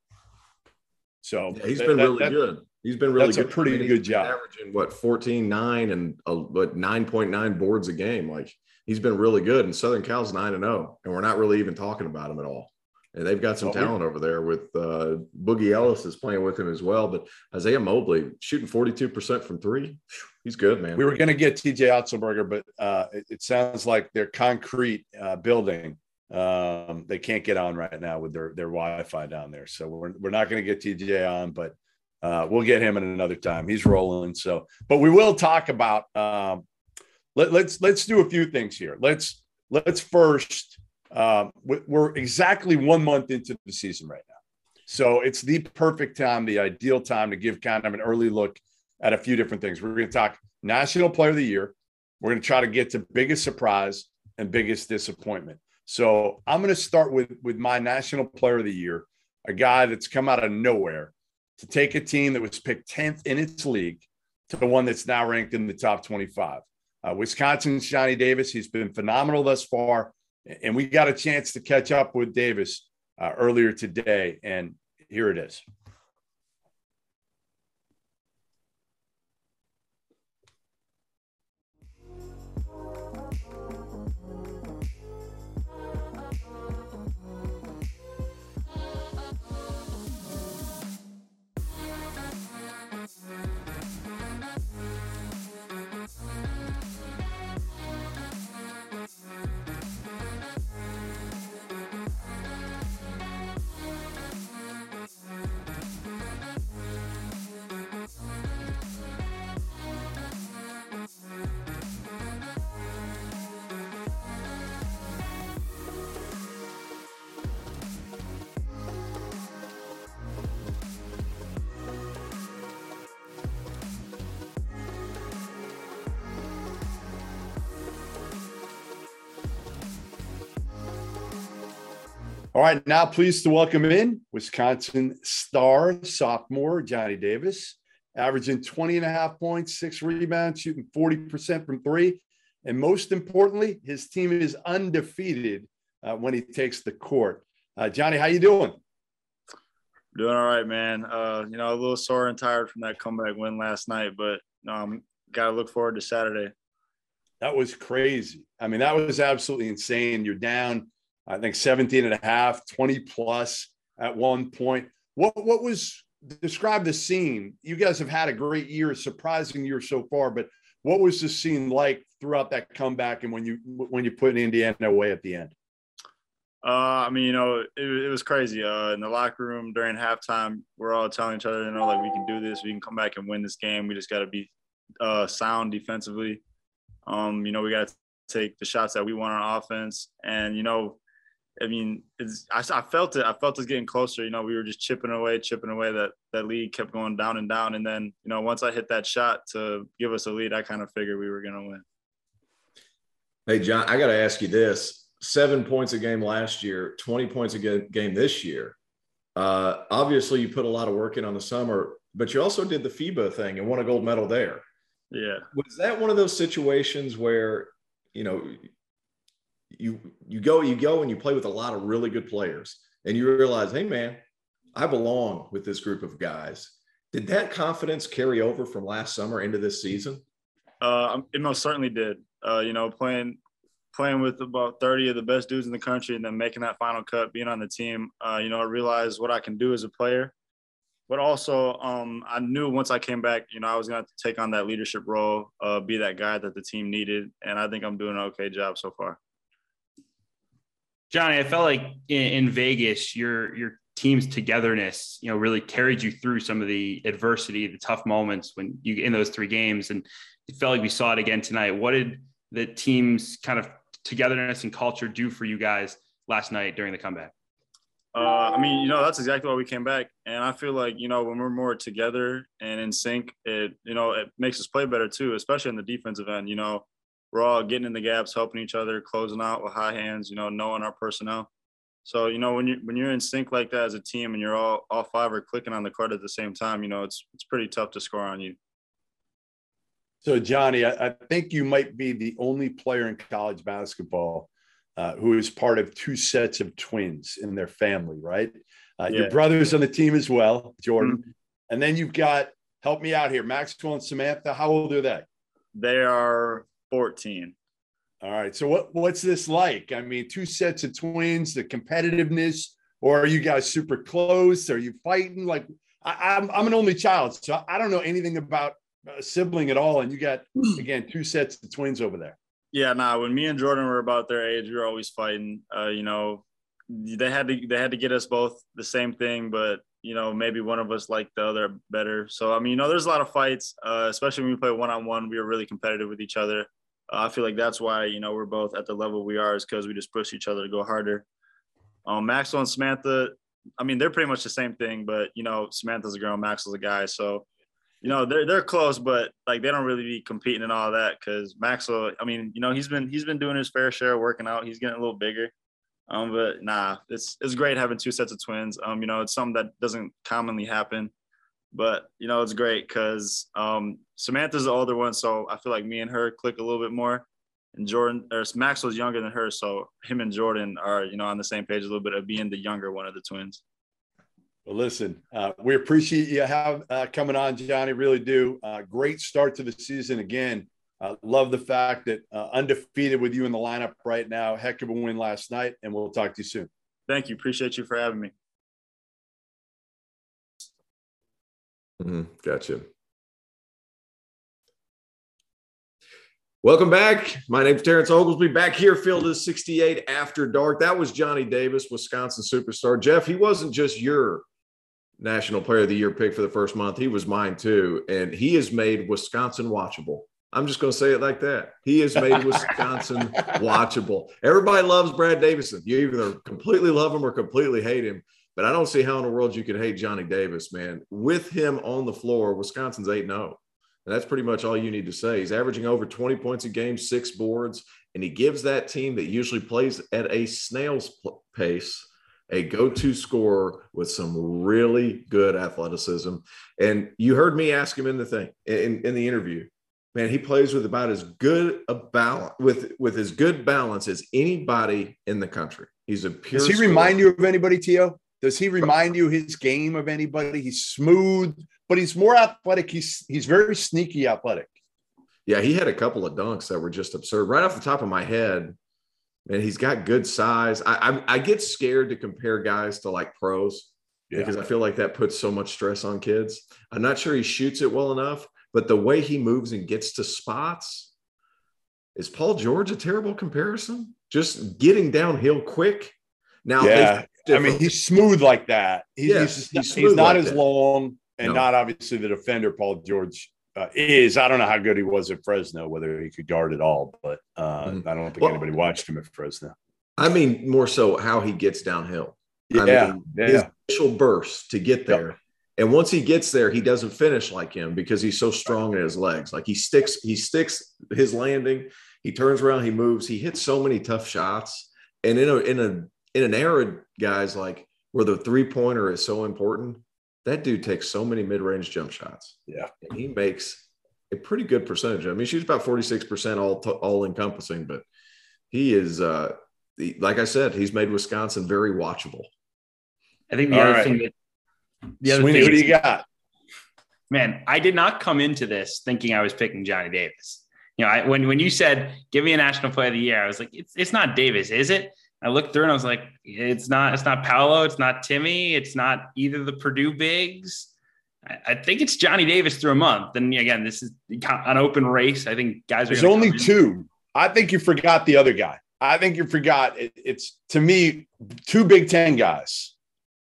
So yeah, he's been really that, good. He's been really That's good. a pretty I mean, good job. Averaging what 14, 9 and uh, what 9.9 boards a game. Like he's been really good. And Southern Cal's 9 and 0. And we're not really even talking about him at all. And they've got some oh, talent over there with uh, Boogie Ellis is playing with him as well. But Isaiah Mobley shooting 42% from three. He's good, man. We were going to get TJ Otzelberger, but uh, it, it, sounds like their concrete uh, building um, they can't get on right now with their, their Wi-Fi down there. So we're, we're not going to get TJ on, but uh, we'll get him at another time. He's rolling. So, but we will talk about. Um, let, let's let's do a few things here. Let's let's first. Um, we're exactly one month into the season right now, so it's the perfect time, the ideal time to give kind of an early look at a few different things. We're going to talk National Player of the Year. We're going to try to get to biggest surprise and biggest disappointment. So I'm going to start with with my National Player of the Year, a guy that's come out of nowhere to take a team that was picked 10th in its league to the one that's now ranked in the top 25. Uh, Wisconsin's Johnny Davis, he's been phenomenal thus far. And we got a chance to catch up with Davis uh, earlier today. And here it is. All right, now pleased to welcome in Wisconsin star sophomore Johnny Davis, averaging 20 and a half points, six rebounds, shooting 40% from three. And most importantly, his team is undefeated uh, when he takes the court. Uh, Johnny, how you doing? Doing all right, man. Uh, you know, a little sore and tired from that comeback win last night, but um, got to look forward to Saturday. That was crazy. I mean, that was absolutely insane. You're down, I think 17 and a half, 20 plus at one point. What what was describe the scene? You guys have had a great year, surprising year so far, but what was the scene like throughout that comeback and when you when you put Indiana away at the end? Uh, I mean, you know, it, it was crazy. Uh, in the locker room during halftime, we're all telling each other, you know, like we can do this, we can come back and win this game. We just got to be uh, sound defensively. Um, you know, we got to take the shots that we want on offense, and you know, I mean, it's I, I, felt it. I felt us getting closer. You know, we were just chipping away, chipping away. That that lead kept going down and down, and then you know, once I hit that shot to give us a lead, I kind of figured we were gonna win. Hey, John, I got to ask you this seven points a game last year, 20 points a game this year. Uh, obviously, you put a lot of work in on the summer, but you also did the FIBA thing and won a gold medal there. Yeah. Was that one of those situations where, you know, you you go you go and you play with a lot of really good players and you realize, hey man, I belong with this group of guys. Did that confidence carry over from last summer into this season? Uh, it most certainly did. Uh, you know, playing playing with about 30 of the best dudes in the country and then making that final cut, being on the team, uh, you know, I realized what I can do as a player. But also, um, I knew once I came back, you know, I was going to take on that leadership role, uh, be that guy that the team needed. And I think I'm doing an okay job so far. Johnny, I felt like in, in Vegas, your your team's togetherness, you know, really carried you through some of the adversity, the tough moments when you in those three games, and it felt like we saw it again tonight. What did the team's kind of togetherness and culture do for you guys last night during the comeback? Uh, I mean, you know, that's exactly why we came back. And I feel like, you know, when we're more together and in sync, it, you know, it makes us play better too, especially in the defensive end. You know, we're all getting in the gaps, helping each other, closing out with high hands, you know, knowing our personnel. So, you know, when you when you're in sync like that as a team and you're all all five are clicking on the card at the same time, you know, it's it's pretty tough to score on you. So, Johnny, I, I, think you might be the only player in college basketball uh, who is part of two sets of twins in their family, right? Uh, yeah. Your brother's on the team as well, Jordan. Mm-hmm. And then you've got, help me out here, Maxwell and Samantha. How old are they? They are 14. All right. So, what, what's this like? I mean, two sets of twins, the competitiveness, or are you guys super close? Are you fighting? Like, I, I'm, I'm an only child, so I don't know anything about a sibling at all, and you got hmm. again two sets of twins over there. Yeah, nah. When me and Jordan were about their age, we were always fighting. Uh, you know, they had to they had to get us both the same thing, but you know maybe one of us liked the other better. So I mean, you know, there's a lot of fights, uh, especially when we play one on one. We were really competitive with each other. I feel like that's why you know we're both at the level we are is because we just push each other to go harder. Um, Maxwell and Samantha, I mean, they're pretty much the same thing, but you know, Samantha's a girl, Maxwell's a guy, so you know they're they're close, but like they don't really be competing and all that because Maxwell. I mean, you know he's been he's been doing his fair share of working out. He's getting a little bigger. Um, but nah, it's it's great having two sets of twins. Um, you know, it's something that doesn't commonly happen, but you know it's great because um Samantha's the older one, so I feel like me and her click a little bit more. And Jordan or Maxwell's younger than her, so him and Jordan are you know on the same page a little bit of being the younger one of the twins. Well, listen, uh, we appreciate you have uh, coming on, Johnny. Really do. Uh, great start to the season again. Uh, love the fact that uh, undefeated with you in the lineup right now. Heck of a win last night, and we'll talk to you soon. Thank you. Appreciate you for having me. Mm-hmm. Gotcha. Welcome back. My name's Terrence Oglesby. Back here, field is 68 after dark. That was Johnny Davis, Wisconsin superstar. Jeff, he wasn't just your National Player of the Year pick for the first month. He was mine too. And he has made Wisconsin watchable. I'm just going to say it like that. He has made Wisconsin watchable. Everybody loves Brad Davison. You either completely love him or completely hate him. But I don't see how in the world you could hate Johnny Davis, man. With him on the floor, Wisconsin's 8 0. And that's pretty much all you need to say. He's averaging over 20 points a game, six boards, and he gives that team that usually plays at a snail's pace a go-to scorer with some really good athleticism. And you heard me ask him in the thing in, in the interview. Man, he plays with about as good a balance with with as good balance as anybody in the country. He's a pure. Does he scorer. remind you of anybody, T.O? Does he remind you his game of anybody? He's smooth, but he's more athletic. He's he's very sneaky athletic. Yeah, he had a couple of dunks that were just absurd. Right off the top of my head, and he's got good size. I, I, I get scared to compare guys to like pros Yeah. because I feel like that puts so much stress on kids. I'm not sure he shoots it well enough, but the way he moves and gets to spots is Paul George a terrible comparison? Just getting downhill quick. Now, Yeah, they- I mean he's smooth like that. He's, Yes, he's, he's not like as that. long and No. not obviously the defender Paul George uh, is. I don't know how good he was at Fresno, whether he could guard at all, but uh, Mhm. I don't think Well- anybody watched him at Fresno. I mean more so how he gets downhill. I mean, yeah. his initial burst to get there. And once he gets there, he doesn't finish like him because he's so strong in his legs. Like he sticks, he sticks his landing, he turns around, he moves, he hits so many tough shots. And in a in a in an era, guys, like where the three pointer is so important, that dude takes so many mid-range jump shots. Yeah. And he makes a pretty good percentage. I mean, she's about 46% all all encompassing, but he is uh the, like I said, he's made Wisconsin very watchable. I think the All other right. thing that the other Sweeney, thing who do you got? man, I did not come into this thinking I was picking Johnny Davis. You know, I, when when you said give me a national player of the year, I was like, it's it's not Davis, is it? I looked through and I was like, it's not it's not Paolo, it's not Timme, it's not either the Purdue bigs. I, I think it's Johnny Davis through a month. And again, this is an open race. I think guys are There's only two. I think you forgot the other guy. I think you forgot. It, it's to me two Big Ten guys,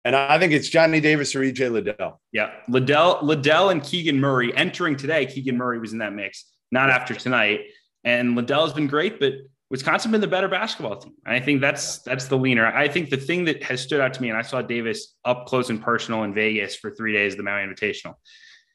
and I think it's Johnny Davis or EJ Liddell. Yeah, Liddell, Liddell, and Keegan Murray entering today. Keegan Murray was in that mix, not after tonight. And Liddell has been great, but Wisconsin been the better basketball team. And I think that's that's the leaner. I think the thing that has stood out to me, and I saw Davis up close and personal in Vegas for three days, the Maui Invitational.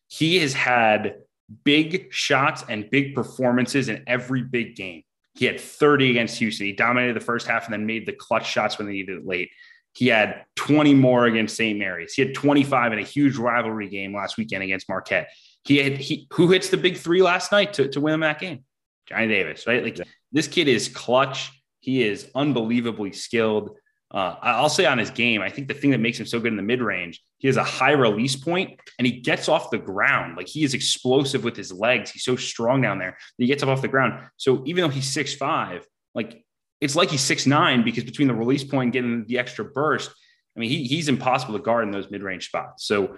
He has had big shots and big performances in every big game. He had 30 against Houston. He dominated the first half and then made the clutch shots when they needed it late. He had 20 more against St. Mary's. He had 25 in a huge rivalry game last weekend against Marquette. He had he who hits the big three last night to, to win them that game? Johnny Davis, right? Like Yeah. This kid is clutch. He is unbelievably skilled. Uh, I'll say on his game, I think the thing that makes him so good in the mid range, he has a high release point and he gets off the ground. Like he is explosive with his legs. He's so strong down there. He gets up off the ground. So even though he's six five, like it's like he's six nine because between the release point and getting the extra burst, I mean, he, he's impossible to guard in those mid range spots. So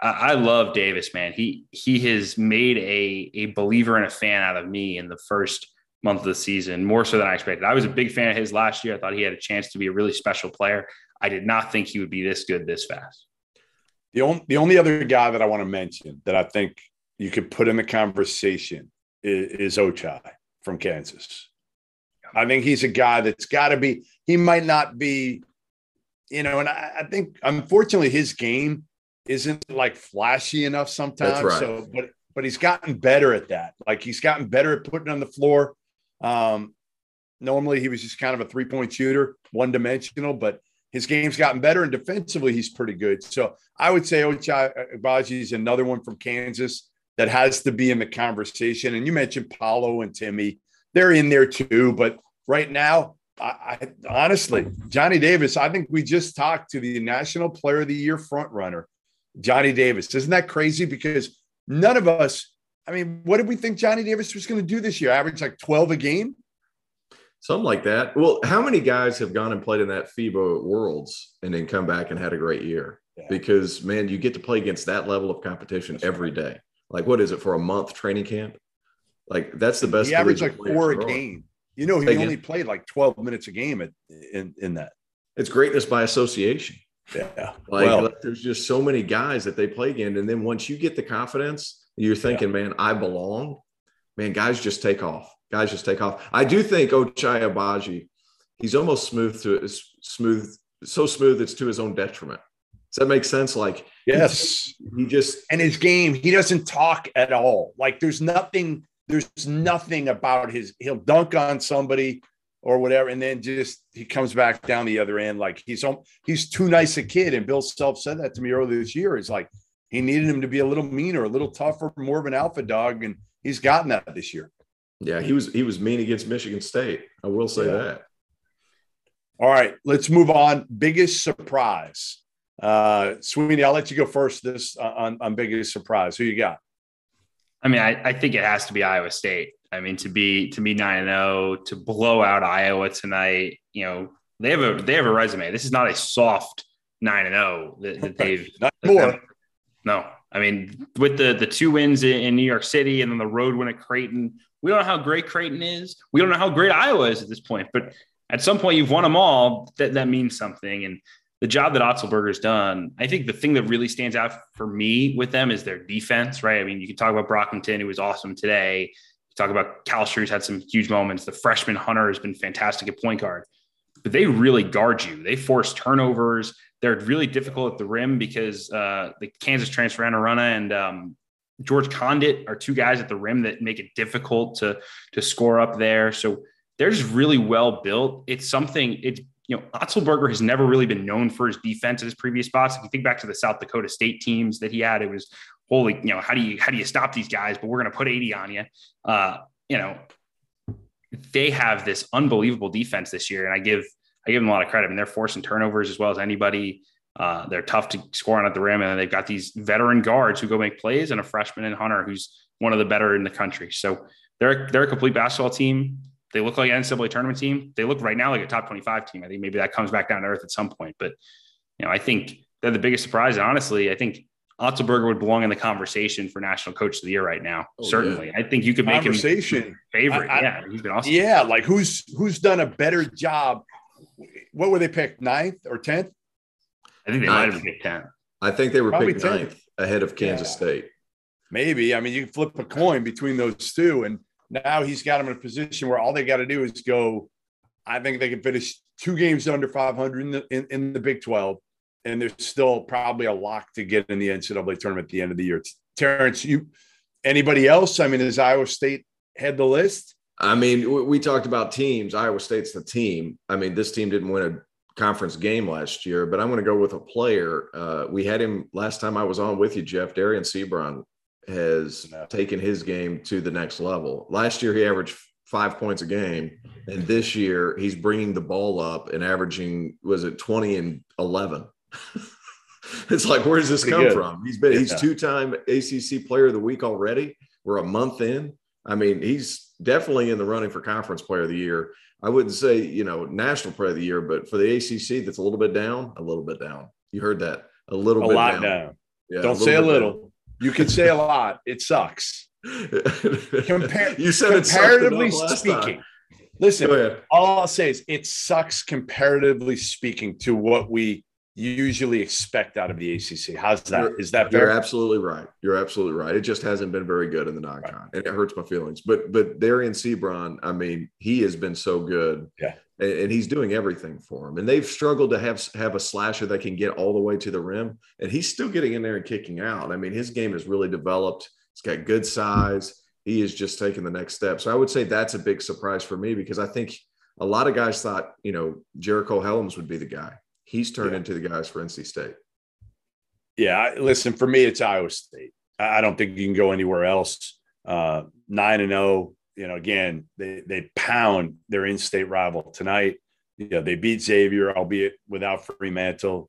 I, I love Davis, man. He he has made a a believer and a fan out of me in the first month of the season, more so than I expected. I was a big fan of his last year. I thought he had a chance to be a really special player. I did not think he would be this good this fast. The only the only other guy that I want to mention that I think you could put in the conversation is, is Ochai from Kansas. I think he's a guy that's got to be. He might not be, you know, and I, I think unfortunately his game isn't like flashy enough sometimes. That's right. So, but but he's gotten better at that. Like he's gotten better at putting on the floor. Um, normally he was just kind of a three point shooter, one dimensional, but his game's gotten better and defensively he's pretty good. So I would say Ochai Agbaji is another one from Kansas that has to be in the conversation. And you mentioned Paolo and Timme; they're in there too. But right now, I, I honestly, Johnny Davis. I think we just talked to the National Player of the Year frontrunner, Johnny Davis. Isn't that crazy? Because none of us. I mean, what did we think Johnny Davis was going to do this year? Average like twelve a game. Something like that. Well, how many guys have gone and played in that FIBA Worlds and then come back and had a great year? Yeah. Because man, you get to play against that level of competition That's every right. day. Like, what is it for a month training camp? Like, that's the best. He averaged like four a are. game. You know, he again? only played like twelve minutes a game at, in in that. It's greatness by association. Yeah. Like, well, like, there's just so many guys that they play against, and then once you get the confidence, you're thinking, man, I belong. Man, guys just take off. Guys just take off. I do think Ochai Agbaji, he's almost smooth to smooth, so smooth it's to his own detriment. Does that make sense? Like, yes. he just and his game, he doesn't talk at all. Like there's nothing, there's nothing about his. He'll dunk on somebody, or whatever, and then just he comes back down the other end like he's he's too nice a kid. And Bill Self said that to me earlier this year. He's like he needed him to be a little meaner, a little tougher, more of an alpha dog, and he's gotten that this year. Yeah, he was he was mean against Michigan State. I will say yeah. that. All right, let's move on. Biggest surprise, uh, Sweeney. I'll let you go first. This uh, on on biggest surprise. Who you got? I mean, I, I think it has to be Iowa State. I mean, to be to be nine and zero, oh, to blow out Iowa tonight. You know, they have a they have a resume. This is not a soft nine and zero oh that, that they've not more. No, I mean, with the the two wins in, in, New York City and then the road win at Creighton, we don't know how great Creighton is. We don't know how great Iowa is at this point. But at some point, you've won them all. That that means something. And the job that Otzelberger's done, I think the thing that really stands out for me with them is their defense. Right? I mean, you can talk about Brockington, who was awesome today. You talk about Kalscheur, who's had some huge moments. The freshman Hunter has been fantastic at point guard. But they really guard you. They force turnovers. They're really difficult at the rim because uh, the Kansas transfer Enaruna and um, George Conditt are two guys at the rim that make it difficult to to score up there. So they're just really well built. It's something. It's you know Otzelberger has never really been known for his defense at his previous spots. If you think back to the South Dakota State teams that he had, it was holy. You know how do you how do you stop these guys? But we're going to put eighty on you. Uh, you know they have this unbelievable defense this year, and I give I give them a lot of credit. I mean, they're forcing turnovers as well as anybody. Uh, they're tough to score on at the rim, and they've got these veteran guards who go make plays, and a freshman in Hunter who's one of the better in the country. So they're they're a complete basketball team. They look like an NCAA tournament team. They look right now like a top 25 team. I think maybe that comes back down to earth at some point. But you know, I think they're the biggest surprise. And honestly, I think Otzelberger would belong in the conversation for National Coach of the Year right now. Oh, Certainly, yeah. I think you could make him favorite. I, I, yeah, he's been awesome. Yeah, like who's who's done a better job? What were they picked ninth or tenth? I think they ninth. might have picked tenth. I think they were Probably picked 10th. ninth ahead of Kansas yeah. State. Maybe. I mean, you can flip a coin between those two, and now he's got them in a position where all they got to do is go. I think they can finish two games under 500 in the in, in the Big 12 and there's still probably a lock to get in the NCAA tournament at the end of the year. Terrence, you anybody else? I mean, does Iowa State head the list? I mean, we talked about teams. Iowa State's the team. I mean, this team didn't win a conference game last year, but I'm going to go with a player. Uh, we had him last time I was on with you, Jeff. Dereon Seabron has no. taken his game to the next level. Last year, he averaged five points a game, and this year he's bringing the ball up and averaging was it 20 and 11 it's like, where does this Pretty come good. from? He's been, yeah. he's two time ACC player of the week already. We're a month in. I mean, he's definitely in the running for conference player of the year. I wouldn't say, you know, national player of the year, but for the ACC, that's a little bit down, a little bit down. You heard that a little a bit lot down. down. Yeah, Don't a say a little. Down. You can say a lot. It sucks. Compar- you said comparatively speaking. Time. Listen, all I'll say is it sucks comparatively speaking to what we usually expect out of the ACC. How's that? You're, Is that fair? You're absolutely right. You're absolutely right. It just hasn't been very good in the non-con, right. and it hurts my feelings. But but Dereon Seabron, I mean, he has been so good. Yeah. And, and he's doing everything for him. And they've struggled to have have a slasher that can get all the way to the rim, and he's still getting in there and kicking out. I mean, his game has really developed. He's got good size. He is just taking the next step. So I would say that's a big surprise for me because I think a lot of guys thought, you know, Jericho Helms would be the guy he's turned yeah. into the guys for NC State. Yeah, listen, for me, it's Iowa State. I don't think you can go anywhere else. Uh, nine and zero. Oh, you know, again, they they pound their in-state rival tonight. You know, they beat Xavier, albeit without Freemantle.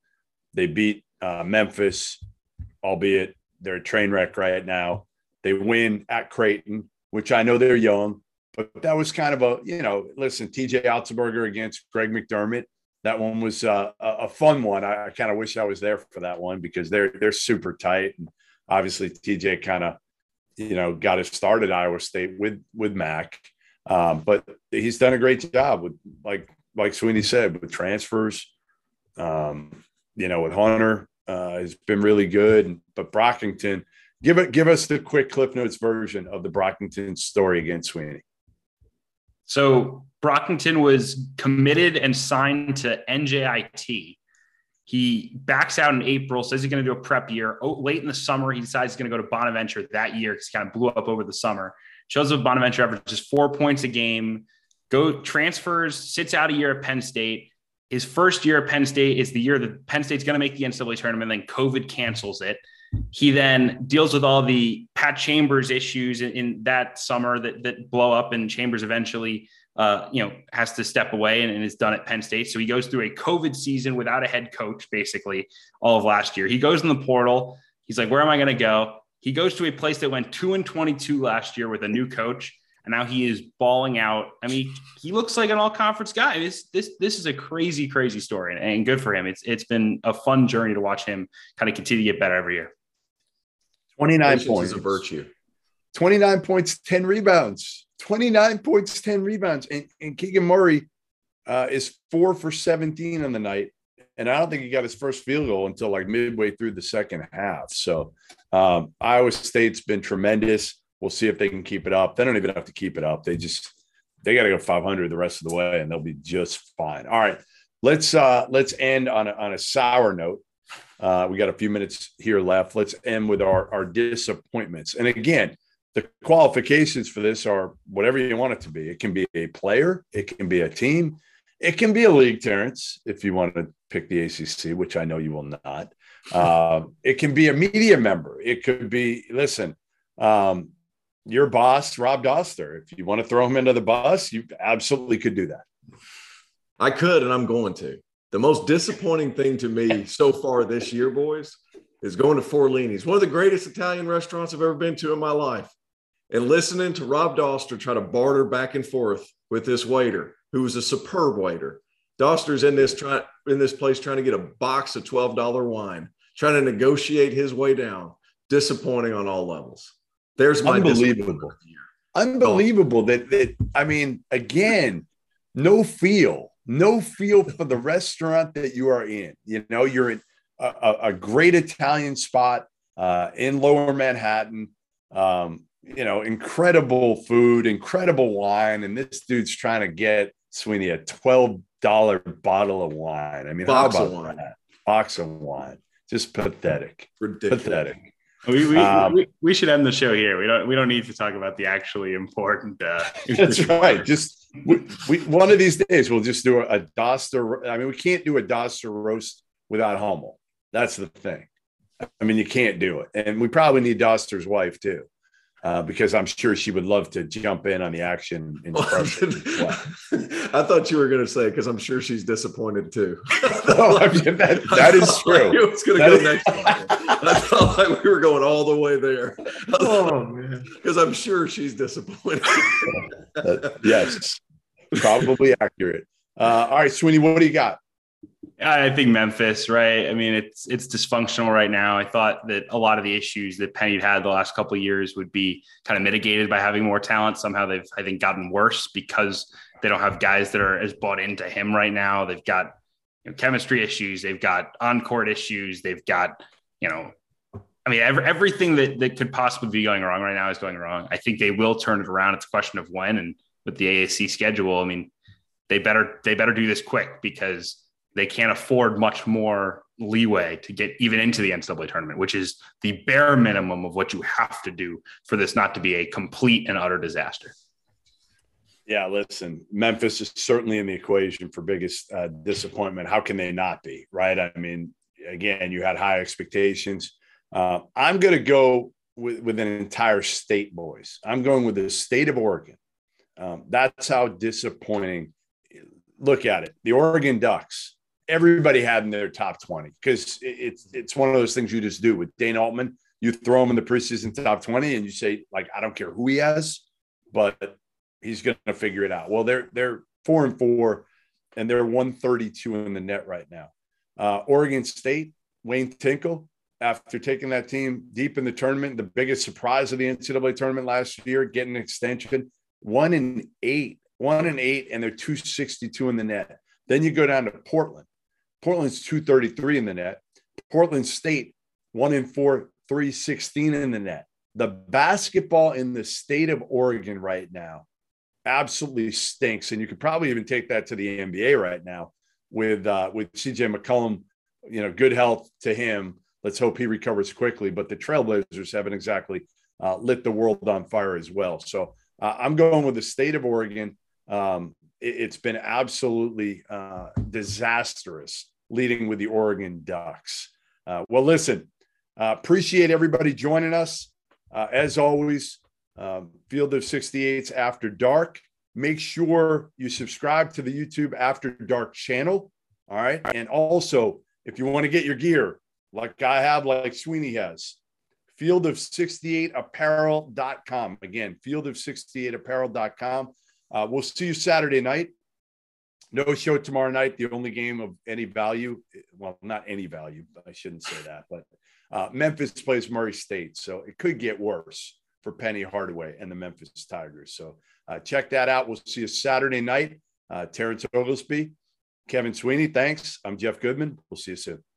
They beat uh, Memphis, albeit they're a train wreck right now. They win at Creighton, which I know they're young, but that was kind of a you know, listen, TJ Otzelberger against Greg McDermott that one was uh, a fun one. I, I kind of wish I was there for that one because they're they're super tight, and obviously TJ kind of you know got us started Iowa State with with Mac, um, but he's done a great job with like like Sweeney said with transfers. Um, you know, with Hunter uh, has been really good, but Brockington. Give it. Give us the quick Cliff Notes version of the Brockington story against Sweeney. So Brockington was committed and signed to NJIT. He backs out in April, says he's going to do a prep year. Oh, late in the summer, he decides he's going to go to Bonaventure that year because he kind of blew up over the summer. Shows up Bonaventure averages four points a game, go transfers, sits out a year at Penn State. His first year at Penn State is the year that Penn State's going to make the NCAA tournament. Then COVID cancels it. He then deals with all the Pat Chambers issues in, in that summer that that blow up, and Chambers eventually, uh, you know, has to step away and, and is done at Penn State. So he goes through a COVID season without a head coach, basically all of last year. He goes in the portal. He's like, "Where am I going to go?" He goes to a place that went two and twenty-two last year with a new coach and now he is balling out. I mean, he looks like an all-conference guy. This this this is a crazy, crazy story, and, and good for him. It's it's been a fun journey to watch him kind of continue to get better every year. 29 points. is a virtue. 29 points, 10 rebounds. 29 points, 10 rebounds. And, and Keegan Murray uh, is four for 17 on the night. And I don't think he got his first field goal until like midway through the second half. So um, Iowa State's been tremendous. We'll see if they can keep it up. They don't even have to keep it up. They just they got to go 500 the rest of the way, and they'll be just fine. All right, let's uh let's end on a, on a sour note. Uh, we got a few minutes here left. Let's end with our, our disappointments. And again, the qualifications for this are whatever you want it to be. It can be a player, it can be a team, it can be a league, Terrence, if you want to pick the ACC, which I know you will not. Uh, it can be a media member. It could be, listen, um, your boss, Rob Dauster. If you want to throw him into the bus, you absolutely could do that. I could, and I'm going to. The most disappointing thing to me so far this year, boys, is going to Forlini's, one of the greatest Italian restaurants I've ever been to in my life, and listening to Rob Dauster try to barter back and forth with this waiter, who was a superb waiter. Dauster's in this try, in this place trying to get a box of twelve dollar wine, trying to negotiate his way down. Disappointing on all levels. There's my unbelievable, unbelievable that that I mean, again, no feel no feel for the restaurant that you are in. You know, you're in a, a great Italian spot uh, in Lower Manhattan. Um, you know, incredible food, incredible wine, and this dude's trying to get Sweeney a twelve dollar bottle of wine. I mean, box how about of wine. that? Box of wine, just pathetic. Ridiculous. Pathetic. We, we, um, we, we, should end the show here. We don't we don't need to talk about the actually important. Uh, that's right. Just we, we, one of these days we'll just do a, a Dauster. I mean, we can't do a Dauster roast without Hummel. That's the thing. I mean, you can't do it, and we probably need Dauster's wife too uh, because I'm sure she would love to jump in on the action. In well. I thought you were going to say because I'm sure she's disappointed too. no, I mean, that, that is true. It was going to go is... next. I felt like we were going all the way there. Oh man, because I'm sure she's disappointed. uh, yes, probably accurate. Uh, all right, Sweeney, what do you got? I think Memphis, right? I mean, it's it's dysfunctional right now. I thought that a lot of the issues that Penny had the last couple of years would be kind of mitigated by having more talent. Somehow they've, I think, gotten worse because they don't have guys that are as bought into him right now. They've got you know, chemistry issues. They've got on court issues. They've got, you know, I mean, every, everything that, that could possibly be going wrong right now is going wrong. I think they will turn it around. It's a question of when. And with the AAC schedule, I mean, they better they better do this quick because they can't afford much more leeway to get even into the NCAA tournament, which is the bare minimum of what you have to do for this not to be a complete and utter disaster. Yeah, listen, Memphis is certainly in the equation for biggest uh, disappointment. How can they not be? Right? I mean, again, you had high expectations. Uh, I'm going to go with, with an entire state, boys. I'm going with the state of Oregon. Um, that's how disappointing. Look at it. The Oregon Ducks everybody had in their top 20 because it's it's one of those things you just do with Dana Altman. You throw him in the preseason top 20 and you say, like, I don't care who he has, but he's gonna figure it out. Well, they're they're four and four and they're 132 in the net right now. Uh, Oregon State, Wayne Tinkle, after taking that team deep in the tournament, the biggest surprise of the NCAA tournament last year, getting an extension, one and eight, one and eight, and they're 262 in the net. Then you go down to Portland, Portland's 233 in the net. Portland State, one in four, 316 in the net. The basketball in the state of Oregon right now absolutely stinks. And you could probably even take that to the NBA right now with uh, with CJ McCollum, you know, good health to him. Let's hope he recovers quickly. But the Trailblazers haven't exactly uh, lit the world on fire as well. So uh, I'm going with the state of Oregon. Um, it's been absolutely uh, disastrous leading with the Oregon Ducks. Uh, well, listen, uh, appreciate everybody joining us. Uh, as always, um, Field of 68's After Dark. Make sure you subscribe to the YouTube After Dark channel. All right. And also, if you want to get your gear, like I have, like Sweeney has, field of 68apparel.com. Again, field of 68apparel.com. Uh, we'll see you Saturday night. No show tomorrow night. The only game of any value. Well, not any value. I shouldn't say that, but uh, Memphis plays Murray State. So it could get worse for Penny Hardaway and the Memphis Tigers. So uh, check that out. We'll see you Saturday night. Uh, Terrence Oglesby, Kevin Sweeney, thanks. I'm Jeff Goodman. We'll see you soon.